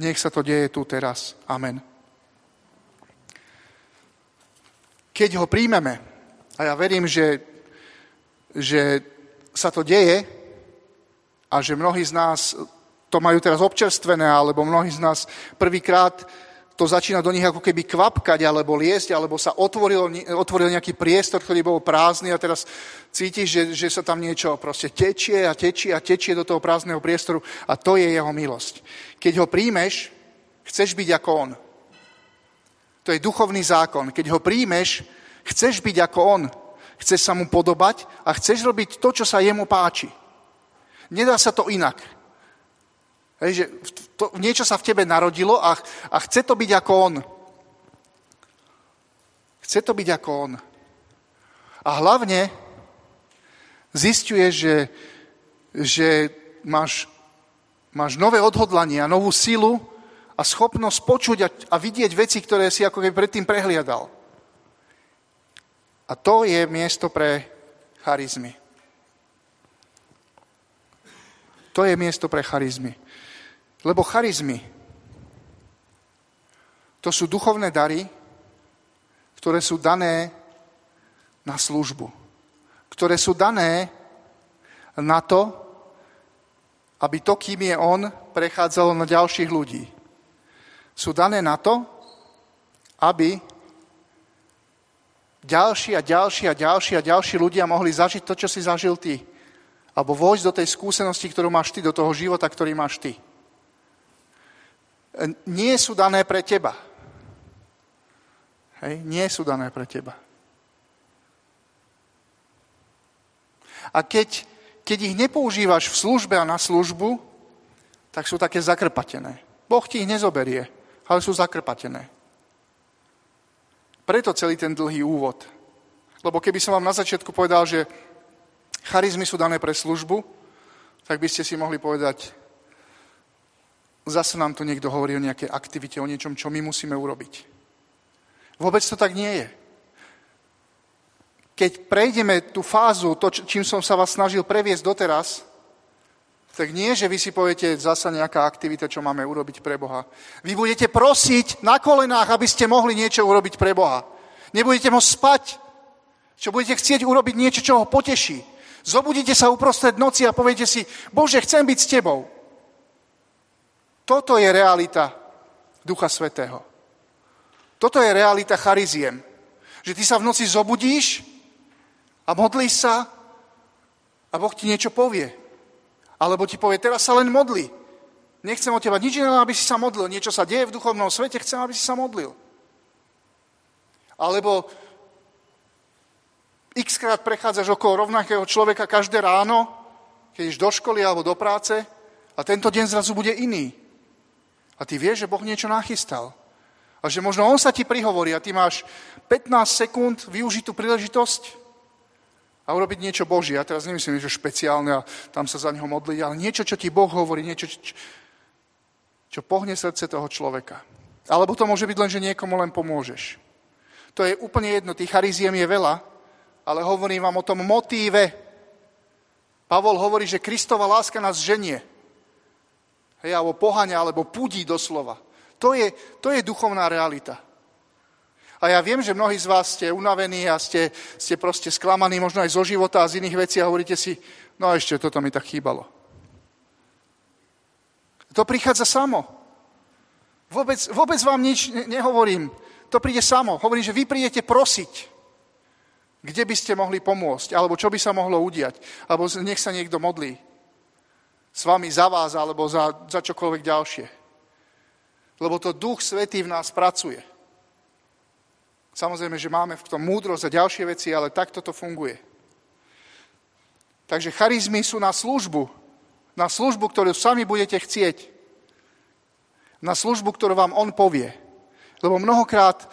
Nech sa to deje tu teraz. Amen. Keď ho príjmeme, a ja verím, že, že sa to deje a že mnohí z nás to majú teraz občerstvené, alebo mnohí z nás prvýkrát to začína do nich ako keby kvapkať, alebo liesť, alebo sa otvoril, otvoril nejaký priestor, ktorý bol prázdny a teraz cítiš, že, že sa tam niečo proste tečie a tečie a tečie do toho prázdneho priestoru a to je jeho milosť. Keď ho príjmeš, chceš byť ako on. To je duchovný zákon. Keď ho príjmeš, chceš byť ako on chceš sa mu podobať a chceš robiť to, čo sa jemu páči. Nedá sa to inak. Hej, že to, niečo sa v tebe narodilo a, a chce to byť ako on. Chce to byť ako on. A hlavne zistuje, že, že máš, máš nové odhodlanie a novú silu a schopnosť počuť a, a vidieť veci, ktoré si ako keby predtým prehliadal. A to je miesto pre charizmy. To je miesto pre charizmy. Lebo charizmy to sú duchovné dary, ktoré sú dané na službu. Ktoré sú dané na to, aby to, kým je on, prechádzalo na ďalších ľudí. sú dané na to, aby ďalší a ďalší a ďalší a ďalší ľudia mohli zažiť to, čo si zažil ty. Alebo vojsť do tej skúsenosti, ktorú máš ty, do toho života, ktorý máš ty. Nie sú dané pre teba. Hej? Nie sú dané pre teba. A keď, keď ich nepoužívaš v službe a na službu, tak sú také zakrpatené. Boh ti ich nezoberie, ale sú zakrpatené. Preto celý ten dlhý úvod. Lebo keby som vám na začiatku povedal, že charizmy sú dané pre službu, tak by ste si mohli povedať, zase nám tu niekto hovorí o nejakej aktivite, o niečom, čo my musíme urobiť. Vôbec to tak nie je. Keď prejdeme tú fázu, to, čím som sa vás snažil previesť doteraz, tak nie, že vy si poviete zasa nejaká aktivita, čo máme urobiť pre Boha. Vy budete prosiť na kolenách, aby ste mohli niečo urobiť pre Boha. Nebudete môcť spať, čo budete chcieť urobiť niečo, čo ho poteší. Zobudíte sa uprostred noci a poviete si, Bože, chcem byť s Tebou. Toto je realita Ducha Svetého. Toto je realita chariziem. Že ty sa v noci zobudíš a modlíš sa a Boh ti niečo povie. Alebo ti povie, teraz sa len modli. Nechcem od teba nič iné, aby si sa modlil. Niečo sa deje v duchovnom svete, chcem, aby si sa modlil. Alebo x krát prechádzaš okolo rovnakého človeka každé ráno, keď ideš do školy alebo do práce a tento deň zrazu bude iný. A ty vieš, že Boh niečo nachystal. A že možno On sa ti prihovorí a ty máš 15 sekúnd využitú príležitosť a urobiť niečo Božie. Ja teraz nemyslím, že špeciálne a tam sa za neho modliť, ale niečo, čo ti Boh hovorí, niečo, čo, čo pohne srdce toho človeka. Alebo to môže byť len, že niekomu len pomôžeš. To je úplne jedno, tých chariziem je veľa, ale hovorím vám o tom motíve. Pavol hovorí, že Kristova láska nás ženie. Hej, alebo pohania, alebo pudí doslova. To je, to je duchovná realita. A ja viem, že mnohí z vás ste unavení a ste, ste proste sklamaní možno aj zo života a z iných vecí a hovoríte si, no a ešte toto mi tak chýbalo. To prichádza samo. Vôbec, vôbec vám nič nehovorím. To príde samo. Hovorím, že vy prídete prosiť, kde by ste mohli pomôcť, alebo čo by sa mohlo udiať, alebo nech sa niekto modlí s vami za vás, alebo za, za čokoľvek ďalšie. Lebo to Duch Svetý v nás pracuje. Samozrejme, že máme v tom múdrosť a ďalšie veci, ale takto to funguje. Takže charizmy sú na službu. Na službu, ktorú sami budete chcieť. Na službu, ktorú vám on povie. Lebo mnohokrát e,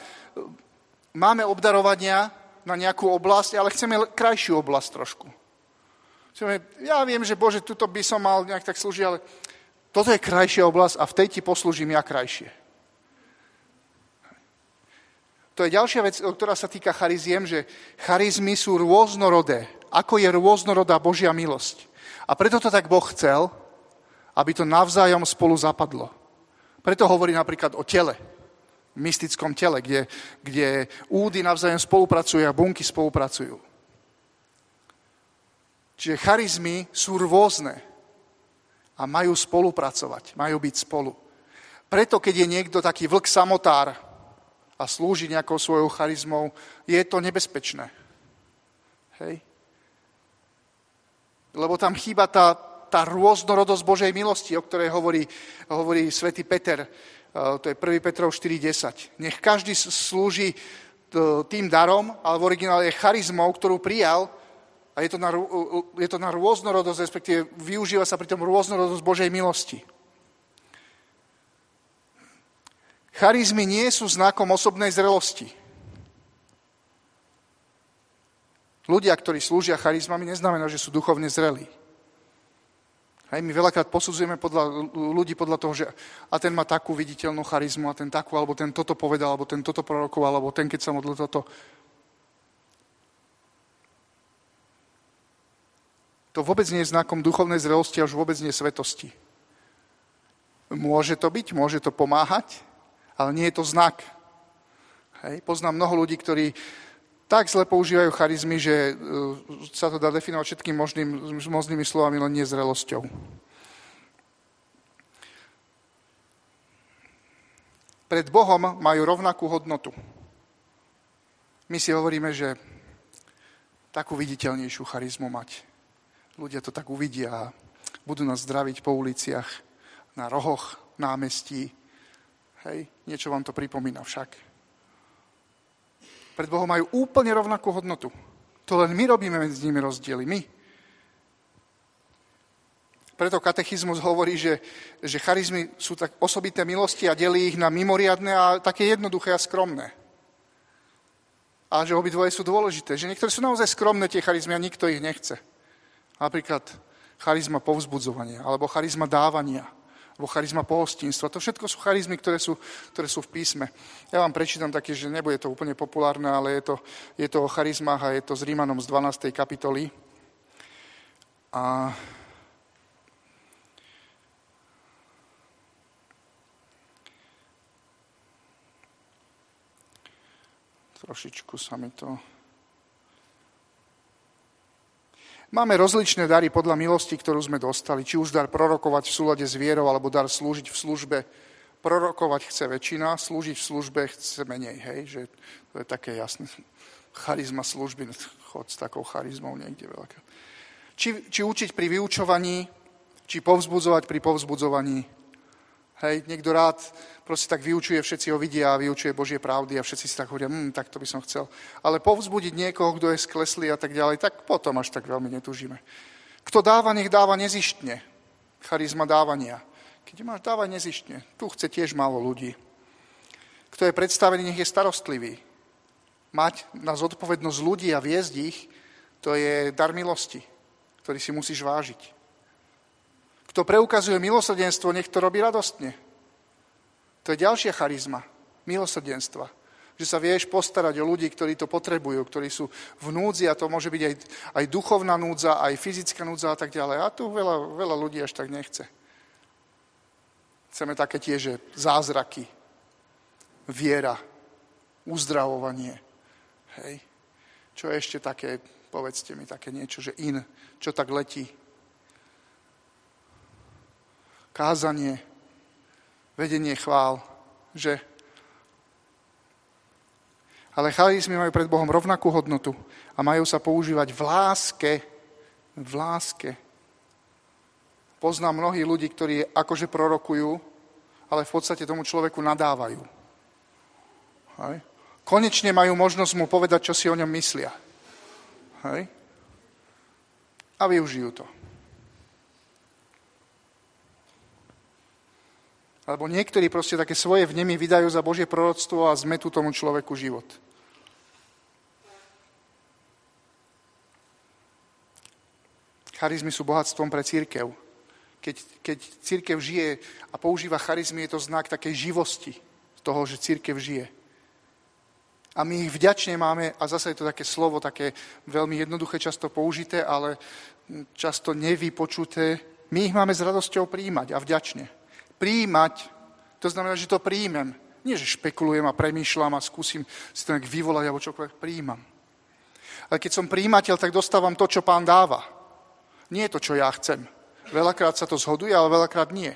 máme obdarovania na nejakú oblasť, ale chceme krajšiu oblasť trošku. Chceme, ja viem, že Bože, tuto by som mal nejak tak slúžiť, ale toto je krajšia oblasť a v tej ti poslúžim ja krajšie. To je ďalšia vec, ktorá sa týka chariziem, že charizmy sú rôznorodé. Ako je rôznorodá Božia milosť. A preto to tak Boh chcel, aby to navzájom spolu zapadlo. Preto hovorí napríklad o tele, mystickom tele, kde, kde údy navzájom spolupracujú a bunky spolupracujú. Čiže charizmy sú rôzne a majú spolupracovať, majú byť spolu. Preto, keď je niekto taký vlk samotár, a slúži nejakou svojou charizmou, je to nebezpečné. Hej? Lebo tam chýba tá, tá rôznorodosť Božej milosti, o ktorej hovorí, hovorí svätý Peter, e, to je 1. Petrov 4.10. Nech každý slúži tým darom, ale v originále je charizmou, ktorú prijal a je to na, je to na rôznorodosť, respektíve využíva sa pri tom rôznorodosť Božej milosti. Charizmy nie sú znakom osobnej zrelosti. Ľudia, ktorí slúžia charizmami, neznamená, že sú duchovne zrelí. Hej, my veľakrát posudzujeme podľa, ľudí podľa toho, že a ten má takú viditeľnú charizmu, a ten takú, alebo ten toto povedal, alebo ten toto prorokoval, alebo ten, keď sa modlil toto. To vôbec nie je znakom duchovnej zrelosti a už vôbec nie svetosti. Môže to byť, môže to pomáhať, ale nie je to znak. Hej. Poznám mnoho ľudí, ktorí tak zle používajú charizmy, že e, sa to dá definovať všetkým možným, možnými slovami, len nezrelosťou. Pred Bohom majú rovnakú hodnotu. My si hovoríme, že takú viditeľnejšiu charizmu mať. Ľudia to tak uvidia a budú nás zdraviť po uliciach, na rohoch námestí. Hej, niečo vám to pripomína však. Pred Bohom majú úplne rovnakú hodnotu. To len my robíme medzi nimi rozdiely. My. Preto katechizmus hovorí, že, že charizmy sú tak osobité milosti a delí ich na mimoriadne a také jednoduché a skromné. A že obidvoje sú dôležité. Že niektoré sú naozaj skromné tie charizmy a nikto ich nechce. Napríklad charizma povzbudzovania, alebo charizma dávania, alebo charizma pohostinstva. To všetko sú charizmy, ktoré sú, ktoré sú v písme. Ja vám prečítam také, že nebude to úplne populárne, ale je to, je to o charizmách a je to s Rímanom z 12. kapitoly. A Trošičku sa mi to... Máme rozličné dary podľa milosti, ktorú sme dostali. Či už dar prorokovať v súlade s vierou, alebo dar slúžiť v službe. Prorokovať chce väčšina, slúžiť v službe chce menej. Hej? Že to je také jasné. Charizma služby, chod s takou charizmou niekde veľká. Či, či učiť pri vyučovaní, či povzbudzovať pri povzbudzovaní. Hej, niekto rád proste tak vyučuje, všetci ho vidia a vyučuje Božie pravdy a všetci si tak hovoria, hm, tak to by som chcel. Ale povzbudiť niekoho, kto je skleslý a tak ďalej, tak potom až tak veľmi netúžime. Kto dáva, nech dáva nezištne. Charizma dávania. Keď máš dávať nezištne, tu chce tiež málo ľudí. Kto je predstavený, nech je starostlivý. Mať na zodpovednosť ľudí a viesť ich, to je dar milosti, ktorý si musíš vážiť. Kto preukazuje milosrdenstvo, nech to robí radostne. To je ďalšia charizma, milosrdenstva. Že sa vieš postarať o ľudí, ktorí to potrebujú, ktorí sú v núdzi a to môže byť aj, aj duchovná núdza, aj fyzická núdza a tak ďalej. A tu veľa, veľa ľudí až tak nechce. Chceme také tie, že zázraky, viera, uzdravovanie. Hej. Čo je ešte také, povedzte mi, také niečo, že in, čo tak letí kázanie, vedenie chvál, že ale charizmy majú pred Bohom rovnakú hodnotu a majú sa používať v láske, v láske. Poznám mnohých ľudí, ktorí akože prorokujú, ale v podstate tomu človeku nadávajú. Hej. Konečne majú možnosť mu povedať, čo si o ňom myslia. Hej. A využijú to. Alebo niektorí proste také svoje vnemy vydajú za Božie proroctvo a zmetú tomu človeku život. Charizmy sú bohatstvom pre církev. Keď, keď církev žije a používa charizmy, je to znak takej živosti toho, že církev žije. A my ich vďačne máme, a zase je to také slovo, také veľmi jednoduché, často použité, ale často nevypočuté. My ich máme s radosťou príjmať a vďačne príjmať, to znamená, že to príjmem. Nie, že špekulujem a premýšľam a skúsim si to nejak vyvolať alebo čokoľvek, príjmam. Ale keď som príjimateľ, tak dostávam to, čo pán dáva. Nie to, čo ja chcem. Veľakrát sa to zhoduje, ale veľakrát nie.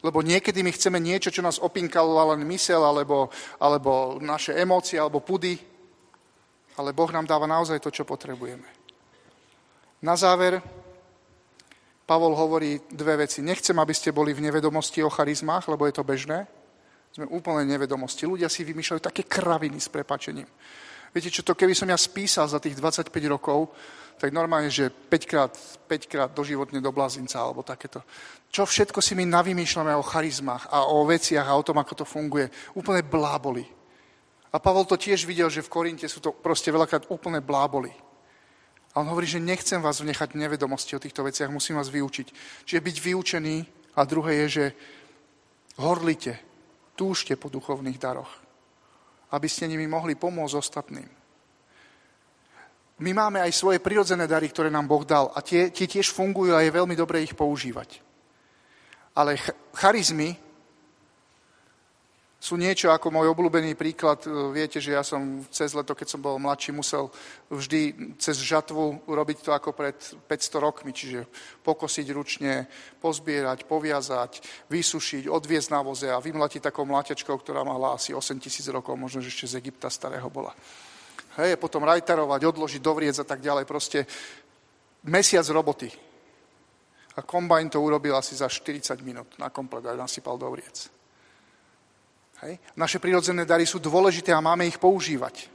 Lebo niekedy my chceme niečo, čo nás opinkalo len mysel, alebo, alebo naše emócie, alebo pudy. Ale Boh nám dáva naozaj to, čo potrebujeme. Na záver, Pavol hovorí dve veci. Nechcem, aby ste boli v nevedomosti o charizmách, lebo je to bežné. Sme úplne nevedomosti. Ľudia si vymýšľajú také kraviny s prepačením. Viete čo, to keby som ja spísal za tých 25 rokov, tak normálne, že 5 krát, 5 krát doživotne do blazinca alebo takéto. Čo všetko si my navymýšľame o charizmách a o veciach a o tom, ako to funguje. Úplne bláboli. A Pavol to tiež videl, že v Korinte sú to proste veľakrát úplne bláboli. A on hovorí, že nechcem vás vnechať nevedomosti o týchto veciach, musím vás vyučiť. Čiže byť vyučený a druhé je, že horlite, túžte po duchovných daroch, aby ste nimi mohli pomôcť ostatným. My máme aj svoje prirodzené dary, ktoré nám Boh dal a tie, tie tiež fungujú a je veľmi dobré ich používať. Ale charizmy sú niečo ako môj obľúbený príklad. E, viete, že ja som cez leto, keď som bol mladší, musel vždy cez žatvu urobiť to ako pred 500 rokmi, čiže pokosiť ručne, pozbierať, poviazať, vysušiť, odviezť na voze a vymlatiť takou mláťačkou, ktorá mala asi 8 tisíc rokov, možno že ešte z Egypta starého bola. Hej, potom rajtarovať, odložiť, dovriec a tak ďalej. Proste mesiac roboty. A kombajn to urobil asi za 40 minút na komplet a nasypal dovriec. Hej? Naše prírodzené dary sú dôležité a máme ich používať.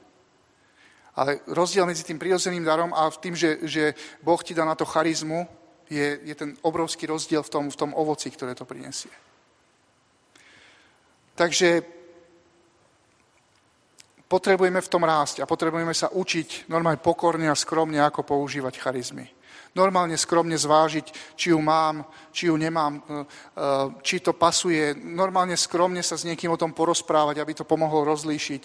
Ale rozdiel medzi tým prírodzeným darom a tým, že, že Boh ti dá na to charizmu, je, je ten obrovský rozdiel v tom, v tom ovoci, ktoré to prinesie. Takže potrebujeme v tom rásť a potrebujeme sa učiť normálne pokorne a skromne, ako používať charizmy normálne skromne zvážiť, či ju mám, či ju nemám, e, e, či to pasuje. Normálne skromne sa s niekým o tom porozprávať, aby to pomohlo rozlíšiť.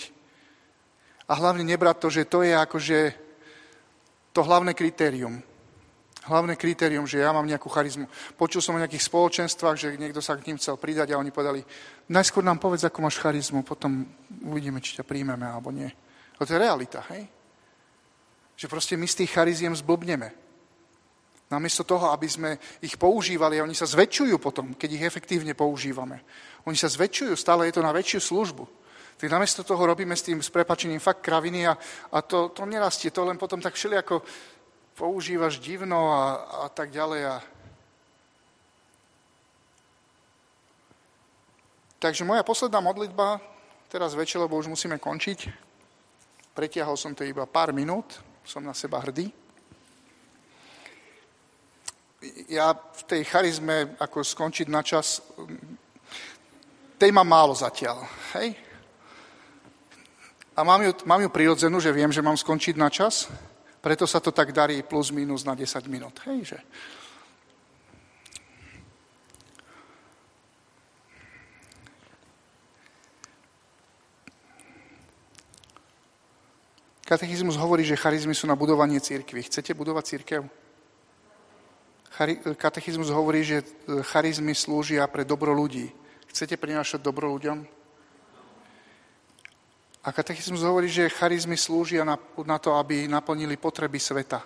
A hlavne nebrať to, že to je akože to hlavné kritérium. Hlavné kritérium, že ja mám nejakú charizmu. Počul som o nejakých spoločenstvách, že niekto sa k ním chcel pridať a oni povedali, najskôr nám povedz, ako máš charizmu, potom uvidíme, či ťa príjmeme alebo nie. To je realita, hej? Že proste my z tých chariziem zblbneme. Namiesto toho, aby sme ich používali, oni sa zväčšujú potom, keď ich efektívne používame. Oni sa zväčšujú, stále je to na väčšiu službu. Tak namiesto toho robíme s tým s prepačením fakt kraviny a, a to, to nerastie, to len potom tak všelijako používaš divno a, a tak ďalej. A... Takže moja posledná modlitba, teraz večer, lebo už musíme končiť, pretiahol som to iba pár minút, som na seba hrdý ja v tej charizme, ako skončiť na čas, tej mám málo zatiaľ. Hej? A mám ju, mám ju prirodzenú, že viem, že mám skončiť na čas, preto sa to tak darí plus minus na 10 minút. Hej, že... Katechizmus hovorí, že charizmy sú na budovanie církvy. Chcete budovať církev? Katechizmus hovorí, že e, charizmy slúžia pre dobro ľudí. Chcete prinášať dobro ľuďom? A katechizmus hovorí, že charizmy slúžia na, na to, aby naplnili potreby sveta.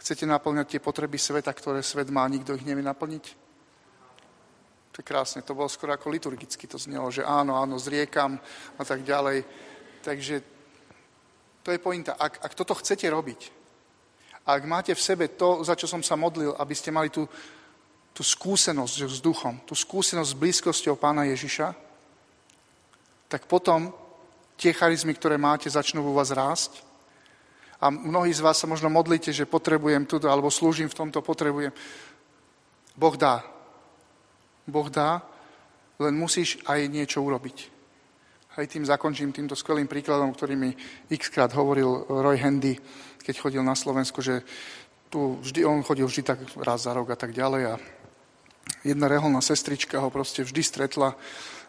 Chcete naplňať tie potreby sveta, ktoré svet má, nikto ich nevie naplniť? To je krásne, to bolo skoro ako liturgicky to znelo, že áno, áno, zriekam a tak ďalej. Takže to je pointa. Ak, ak toto chcete robiť, ak máte v sebe to, za čo som sa modlil, aby ste mali tú, tú skúsenosť s duchom, tú skúsenosť s blízkosťou pána Ježiša, tak potom tie charizmy, ktoré máte, začnú vo vás rásť. A mnohí z vás sa možno modlíte, že potrebujem túto, alebo slúžim v tomto, potrebujem. Boh dá. Boh dá, len musíš aj niečo urobiť. Hej, tým zakončím týmto skvelým príkladom, ktorý mi xkrát hovoril Roy Handy keď chodil na Slovensku, že tu vždy, on chodil vždy tak raz za rok a tak ďalej a jedna reholná sestrička ho proste vždy stretla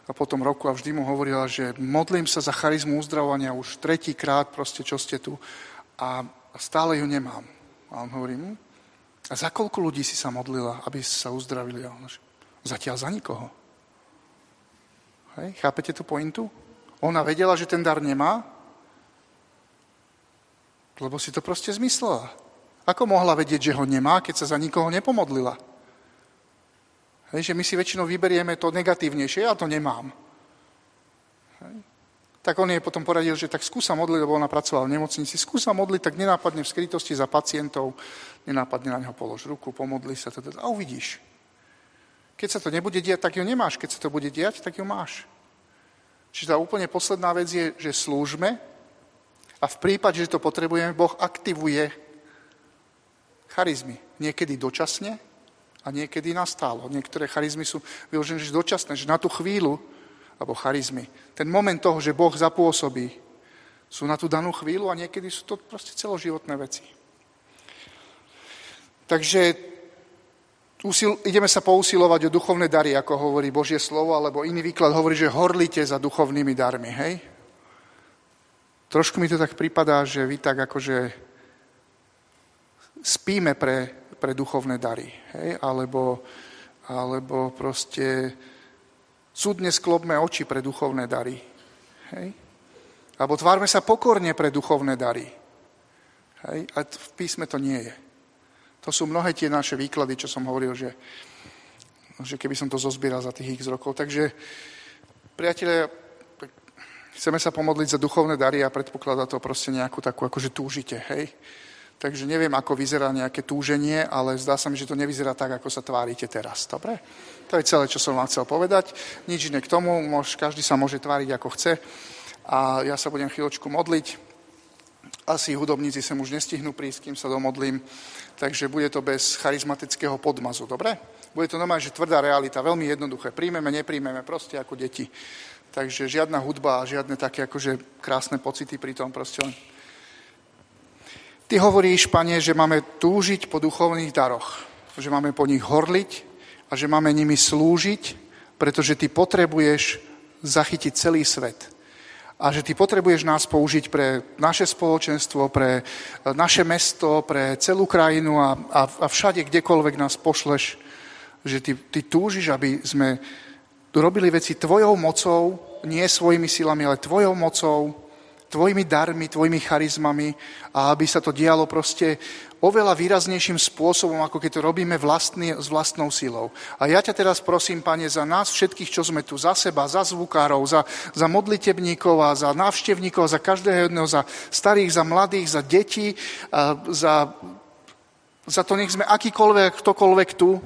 a potom roku a vždy mu hovorila, že modlím sa za charizmu uzdravovania už tretíkrát proste, čo ste tu a stále ju nemám. A on hovorí, hm? a za koľko ľudí si sa modlila, aby sa uzdravili? A on že, zatiaľ za nikoho. Hej, chápete tú pointu? Ona vedela, že ten dar nemá, lebo si to proste zmyslela. Ako mohla vedieť, že ho nemá, keď sa za nikoho nepomodlila? Hej, že my si väčšinou vyberieme to negatívnejšie, ja to nemám. Hej. Tak on jej potom poradil, že tak skúsa modliť, lebo ona pracovala v nemocnici, skúsa modliť, tak nenápadne v skrytosti za pacientov, nenápadne na neho polož ruku, pomodli sa teda, a uvidíš. Keď sa to nebude diať, tak ju nemáš. Keď sa to bude diať, tak ju máš. Čiže tá úplne posledná vec je, že slúžme a v prípade, že to potrebujeme, Boh aktivuje charizmy. Niekedy dočasne a niekedy nastálo. Niektoré charizmy sú vyložené že dočasné, že na tú chvíľu, alebo charizmy, ten moment toho, že Boh zapôsobí, sú na tú danú chvíľu a niekedy sú to proste celoživotné veci. Takže usil, ideme sa pousilovať o duchovné dary, ako hovorí Božie slovo, alebo iný výklad hovorí, že horlite za duchovnými darmi, hej? Trošku mi to tak pripadá, že vy tak akože spíme pre, pre duchovné dary, hej? Alebo, alebo proste Súdne sklopme oči pre duchovné dary. Hej? Alebo tvárme sa pokorne pre duchovné dary. Hej? A v písme to nie je. To sú mnohé tie naše výklady, čo som hovoril, že, že keby som to zozbieral za tých x rokov. Takže, priatelia, chceme sa pomodliť za duchovné dary a predpokladá to proste nejakú takú, akože túžite, hej? Takže neviem, ako vyzerá nejaké túženie, ale zdá sa mi, že to nevyzerá tak, ako sa tvárite teraz. Dobre? To je celé, čo som vám chcel povedať. Nič iné k tomu, môž, každý sa môže tváriť, ako chce. A ja sa budem chvíľočku modliť. Asi hudobníci sem už nestihnú prísť, kým sa domodlím. Takže bude to bez charizmatického podmazu, dobre? Bude to normálne, že tvrdá realita, veľmi jednoduché. Príjmeme, nepríjmeme, proste ako deti. Takže žiadna hudba a žiadne také akože krásne pocity pri tom, proste Ty hovoríš, pane, že máme túžiť po duchovných daroch, že máme po nich horliť a že máme nimi slúžiť, pretože ty potrebuješ zachytiť celý svet. A že ty potrebuješ nás použiť pre naše spoločenstvo, pre naše mesto, pre celú krajinu a, a, a všade, kdekoľvek nás pošleš, že ty, ty túžiš, aby sme robili veci tvojou mocou, nie svojimi silami, ale tvojou mocou, tvojimi darmi, tvojimi charizmami a aby sa to dialo proste oveľa výraznejším spôsobom, ako keď to robíme vlastný, s vlastnou silou. A ja ťa teraz prosím, pane, za nás všetkých, čo sme tu, za seba, za zvukárov, za, za modlitebníkov a za návštevníkov, za každého jedného, za starých, za mladých, za detí, a za, za to nech sme akýkoľvek, ktokoľvek tu,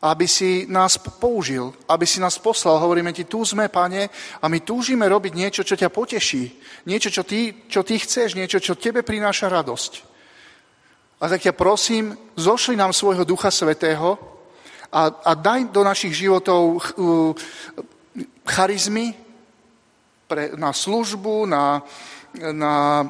aby si nás použil, aby si nás poslal. Hovoríme ti, tu sme, pane, a my túžime robiť niečo, čo ťa poteší. Niečo, čo ty, čo ty chceš, niečo, čo tebe prináša radosť. A tak ťa prosím, zošli nám svojho Ducha Svetého a, a daj do našich životov charizmy pre, na službu, na, na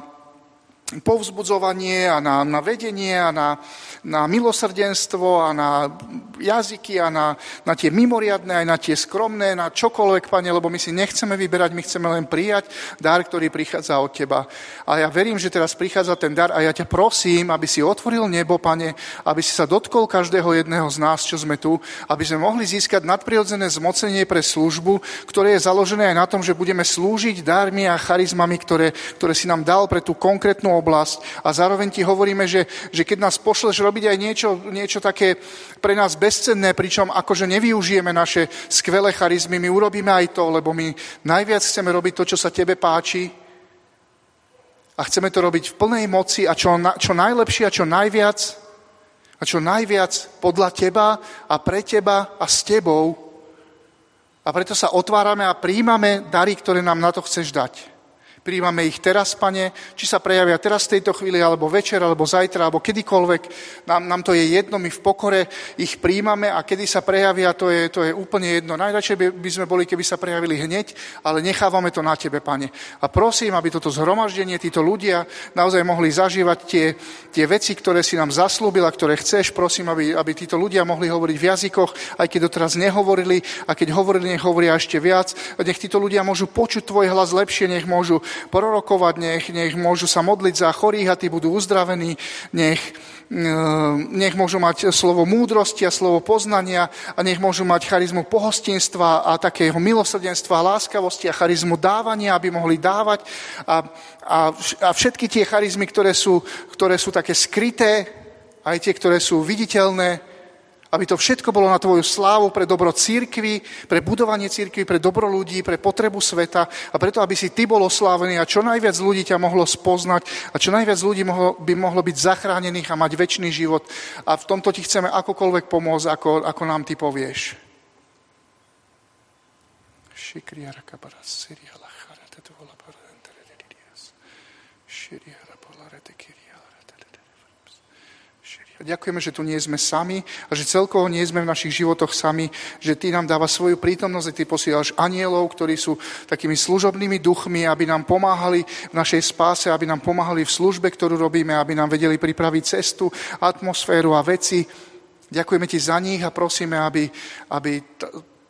povzbudzovanie a na, na vedenie a na, na milosrdenstvo a na jazyky a na, na tie mimoriadné, aj na tie skromné, na čokoľvek, Pane, lebo my si nechceme vyberať, my chceme len prijať dar, ktorý prichádza od Teba. A ja verím, že teraz prichádza ten dar a ja ťa prosím, aby si otvoril nebo, Pane, aby si sa dotkol každého jedného z nás, čo sme tu, aby sme mohli získať nadprirodzené zmocenie pre službu, ktoré je založené aj na tom, že budeme slúžiť darmi a charizmami, ktoré, ktoré si nám dal pre tú konkrétnu oblasť. A zároveň ti hovoríme, že, že keď nás pošleš robiť aj niečo, niečo také pre nás bezcenné, pričom akože nevyužijeme naše skvelé charizmy, my urobíme aj to, lebo my najviac chceme robiť to, čo sa tebe páči a chceme to robiť v plnej moci a čo, čo najlepšie a čo najviac a čo najviac podľa teba a pre teba a s tebou. A preto sa otvárame a príjmame dary, ktoré nám na to chceš dať. Príjmame ich teraz, pane, či sa prejavia teraz v tejto chvíli, alebo večer, alebo zajtra, alebo kedykoľvek. Nám, nám to je jedno, my v pokore ich príjmame a kedy sa prejavia, to je, to je úplne jedno. Najradšej by, by sme boli, keby sa prejavili hneď, ale nechávame to na tebe, pane. A prosím, aby toto zhromaždenie, títo ľudia naozaj mohli zažívať tie, tie veci, ktoré si nám zaslúbil a ktoré chceš. Prosím, aby, aby títo ľudia mohli hovoriť v jazykoch, aj keď doteraz nehovorili, a keď hovorili, nech hovoria ešte viac. Nech títo ľudia môžu počuť tvoj hlas lepšie, nech môžu prorokovať, nech, nech môžu sa modliť za chorých a tí budú uzdravení, nech, e, nech môžu mať slovo múdrosti a slovo poznania a nech môžu mať charizmu pohostinstva a takého milosrdenstva, láskavosti a charizmu dávania, aby mohli dávať. A, a, a všetky tie charizmy, ktoré sú, ktoré sú také skryté, aj tie, ktoré sú viditeľné, aby to všetko bolo na tvoju slávu pre dobro církvy, pre budovanie církvy, pre dobro ľudí, pre potrebu sveta a preto, aby si ty bol oslávený a čo najviac ľudí ťa mohlo spoznať a čo najviac ľudí mohlo, by mohlo byť zachránených a mať väčší život. A v tomto ti chceme akokoľvek pomôcť, ako, ako nám ty povieš. Shikriara kabara, Syria, Ďakujeme, že tu nie sme sami a že celkovo nie sme v našich životoch sami, že Ty nám dáva svoju prítomnosť a Ty posielaš anielov, ktorí sú takými služobnými duchmi, aby nám pomáhali v našej spáse, aby nám pomáhali v službe, ktorú robíme, aby nám vedeli pripraviť cestu, atmosféru a veci. Ďakujeme Ti za nich a prosíme, aby, aby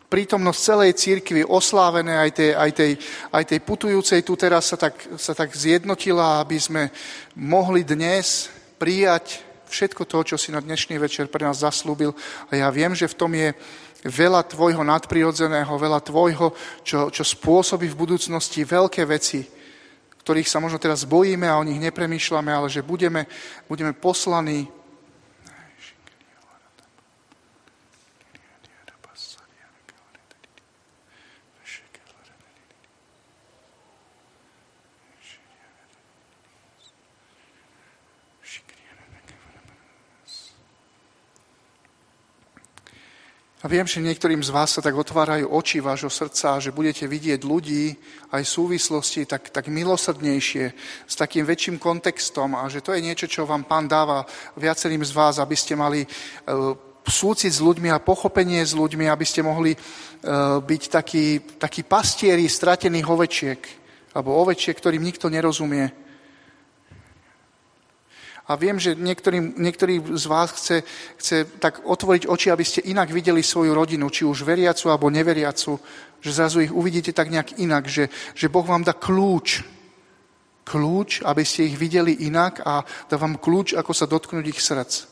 prítomnosť celej církvy, oslávené aj tej, aj, tej, aj tej putujúcej tu teraz sa tak, sa tak zjednotila, aby sme mohli dnes prijať všetko to, čo si na dnešný večer pre nás zaslúbil. A ja viem, že v tom je veľa tvojho nadprirodzeného, veľa tvojho, čo, čo spôsobí v budúcnosti veľké veci, ktorých sa možno teraz bojíme a o nich nepremýšľame, ale že budeme, budeme poslaní A viem, že niektorým z vás sa tak otvárajú oči vášho srdca, že budete vidieť ľudí aj súvislosti tak, tak milosrdnejšie, s takým väčším kontextom a že to je niečo, čo vám pán dáva viacerým z vás, aby ste mali e, súcit s ľuďmi a pochopenie s ľuďmi, aby ste mohli e, byť takí, takí pastieri stratených ovečiek, alebo ovečiek, ktorým nikto nerozumie. A viem, že niektorý, niektorý z vás chce, chce tak otvoriť oči, aby ste inak videli svoju rodinu, či už veriacu alebo neveriacu, že zrazu ich uvidíte tak nejak inak, že, že Boh vám dá kľúč. Kľúč, aby ste ich videli inak a dá vám kľúč, ako sa dotknúť ich srdc.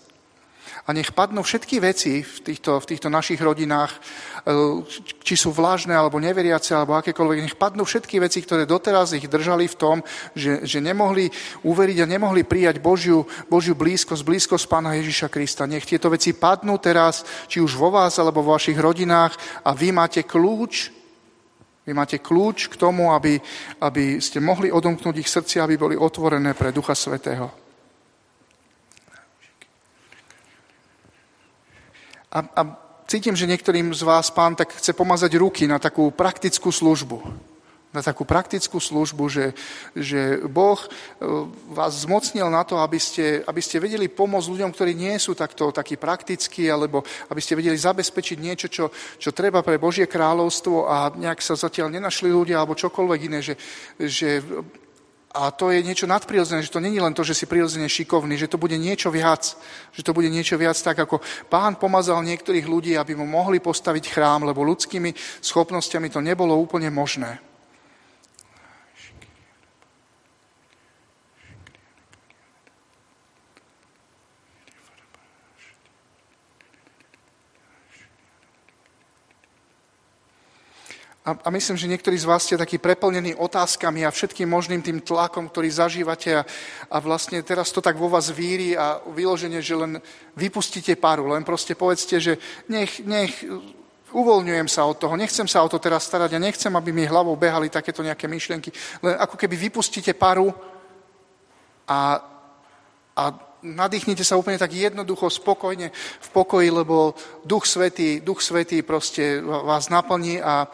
A nech padnú všetky veci v týchto, v týchto našich rodinách, e, či sú vlážne, alebo neveriace, alebo akékoľvek, nech padnú všetky veci, ktoré doteraz ich držali v tom, že, že nemohli uveriť a nemohli prijať Božiu, Božiu blízkosť, blízkosť Pána Ježiša Krista. Nech tieto veci padnú teraz, či už vo vás, alebo vo vašich rodinách a vy máte kľúč vy máte kľúč k tomu, aby, aby ste mohli odomknúť ich srdcia, aby boli otvorené pre Ducha Svetého. A, a cítim, že niektorým z vás pán tak chce pomazať ruky na takú praktickú službu. Na takú praktickú službu, že, že Boh e, vás zmocnil na to, aby ste, aby ste vedeli pomôcť ľuďom, ktorí nie sú takto takí praktickí, alebo aby ste vedeli zabezpečiť niečo, čo, čo treba pre Božie kráľovstvo a nejak sa zatiaľ nenašli ľudia, alebo čokoľvek iné, že, že a to je niečo nadprirodzené, že to není len to, že si prirodzene šikovný, že to bude niečo viac. Že to bude niečo viac tak, ako pán pomazal niektorých ľudí, aby mu mohli postaviť chrám, lebo ľudskými schopnosťami to nebolo úplne možné. A, a myslím, že niektorí z vás ste takí preplnení otázkami a všetkým možným tým tlakom, ktorý zažívate a, a vlastne teraz to tak vo vás víri a vyloženie, že len vypustíte paru, len proste povedzte, že nech, nech uvoľňujem sa od toho, nechcem sa o to teraz starať a nechcem, aby mi hlavou behali takéto nejaké myšlienky, len ako keby vypustíte paru a, a nadýchnite sa úplne tak jednoducho, spokojne v pokoji, lebo Duch Svetý, Duch Svetý proste vás naplní a,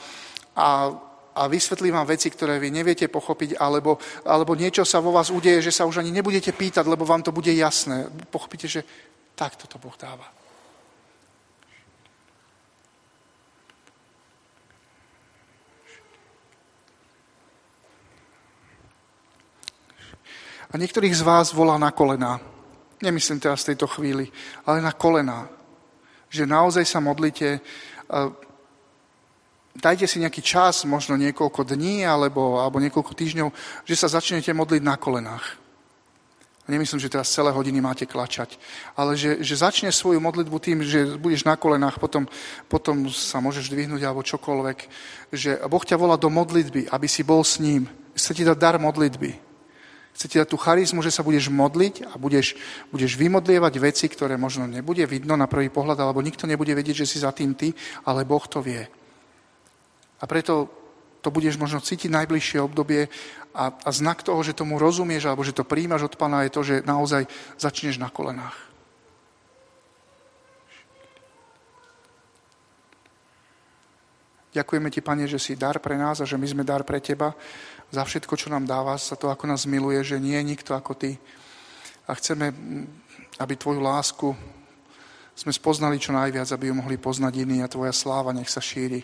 a, a vysvetlím vám veci, ktoré vy neviete pochopiť, alebo, alebo niečo sa vo vás udeje, že sa už ani nebudete pýtať, lebo vám to bude jasné. Pochopíte, že takto to Boh dáva. A niektorých z vás volá na kolená. Nemyslím teraz v tejto chvíli, ale na kolená. Že naozaj sa modlite dajte si nejaký čas, možno niekoľko dní alebo, alebo niekoľko týždňov, že sa začnete modliť na kolenách. Nemyslím, že teraz celé hodiny máte klačať, ale že, že začne svoju modlitbu tým, že budeš na kolenách, potom, potom sa môžeš dvihnúť alebo čokoľvek. Že Boh ťa volá do modlitby, aby si bol s ním. Chce ti dať dar modlitby. Chce ti dať tú charizmu, že sa budeš modliť a budeš, budeš vymodlievať veci, ktoré možno nebude vidno na prvý pohľad, alebo nikto nebude vedieť, že si za tým ty, ale Boh to vie. A preto to budeš možno cítiť najbližšie obdobie a, a znak toho, že tomu rozumieš alebo že to príjmaš od Pána je to, že naozaj začneš na kolenách. Ďakujeme ti, Pane, že si dar pre nás a že my sme dar pre teba. Za všetko, čo nám dáva, za to, ako nás miluje, že nie je nikto ako ty. A chceme, aby tvoju lásku sme spoznali čo najviac, aby ju mohli poznať iní a tvoja sláva nech sa šíri.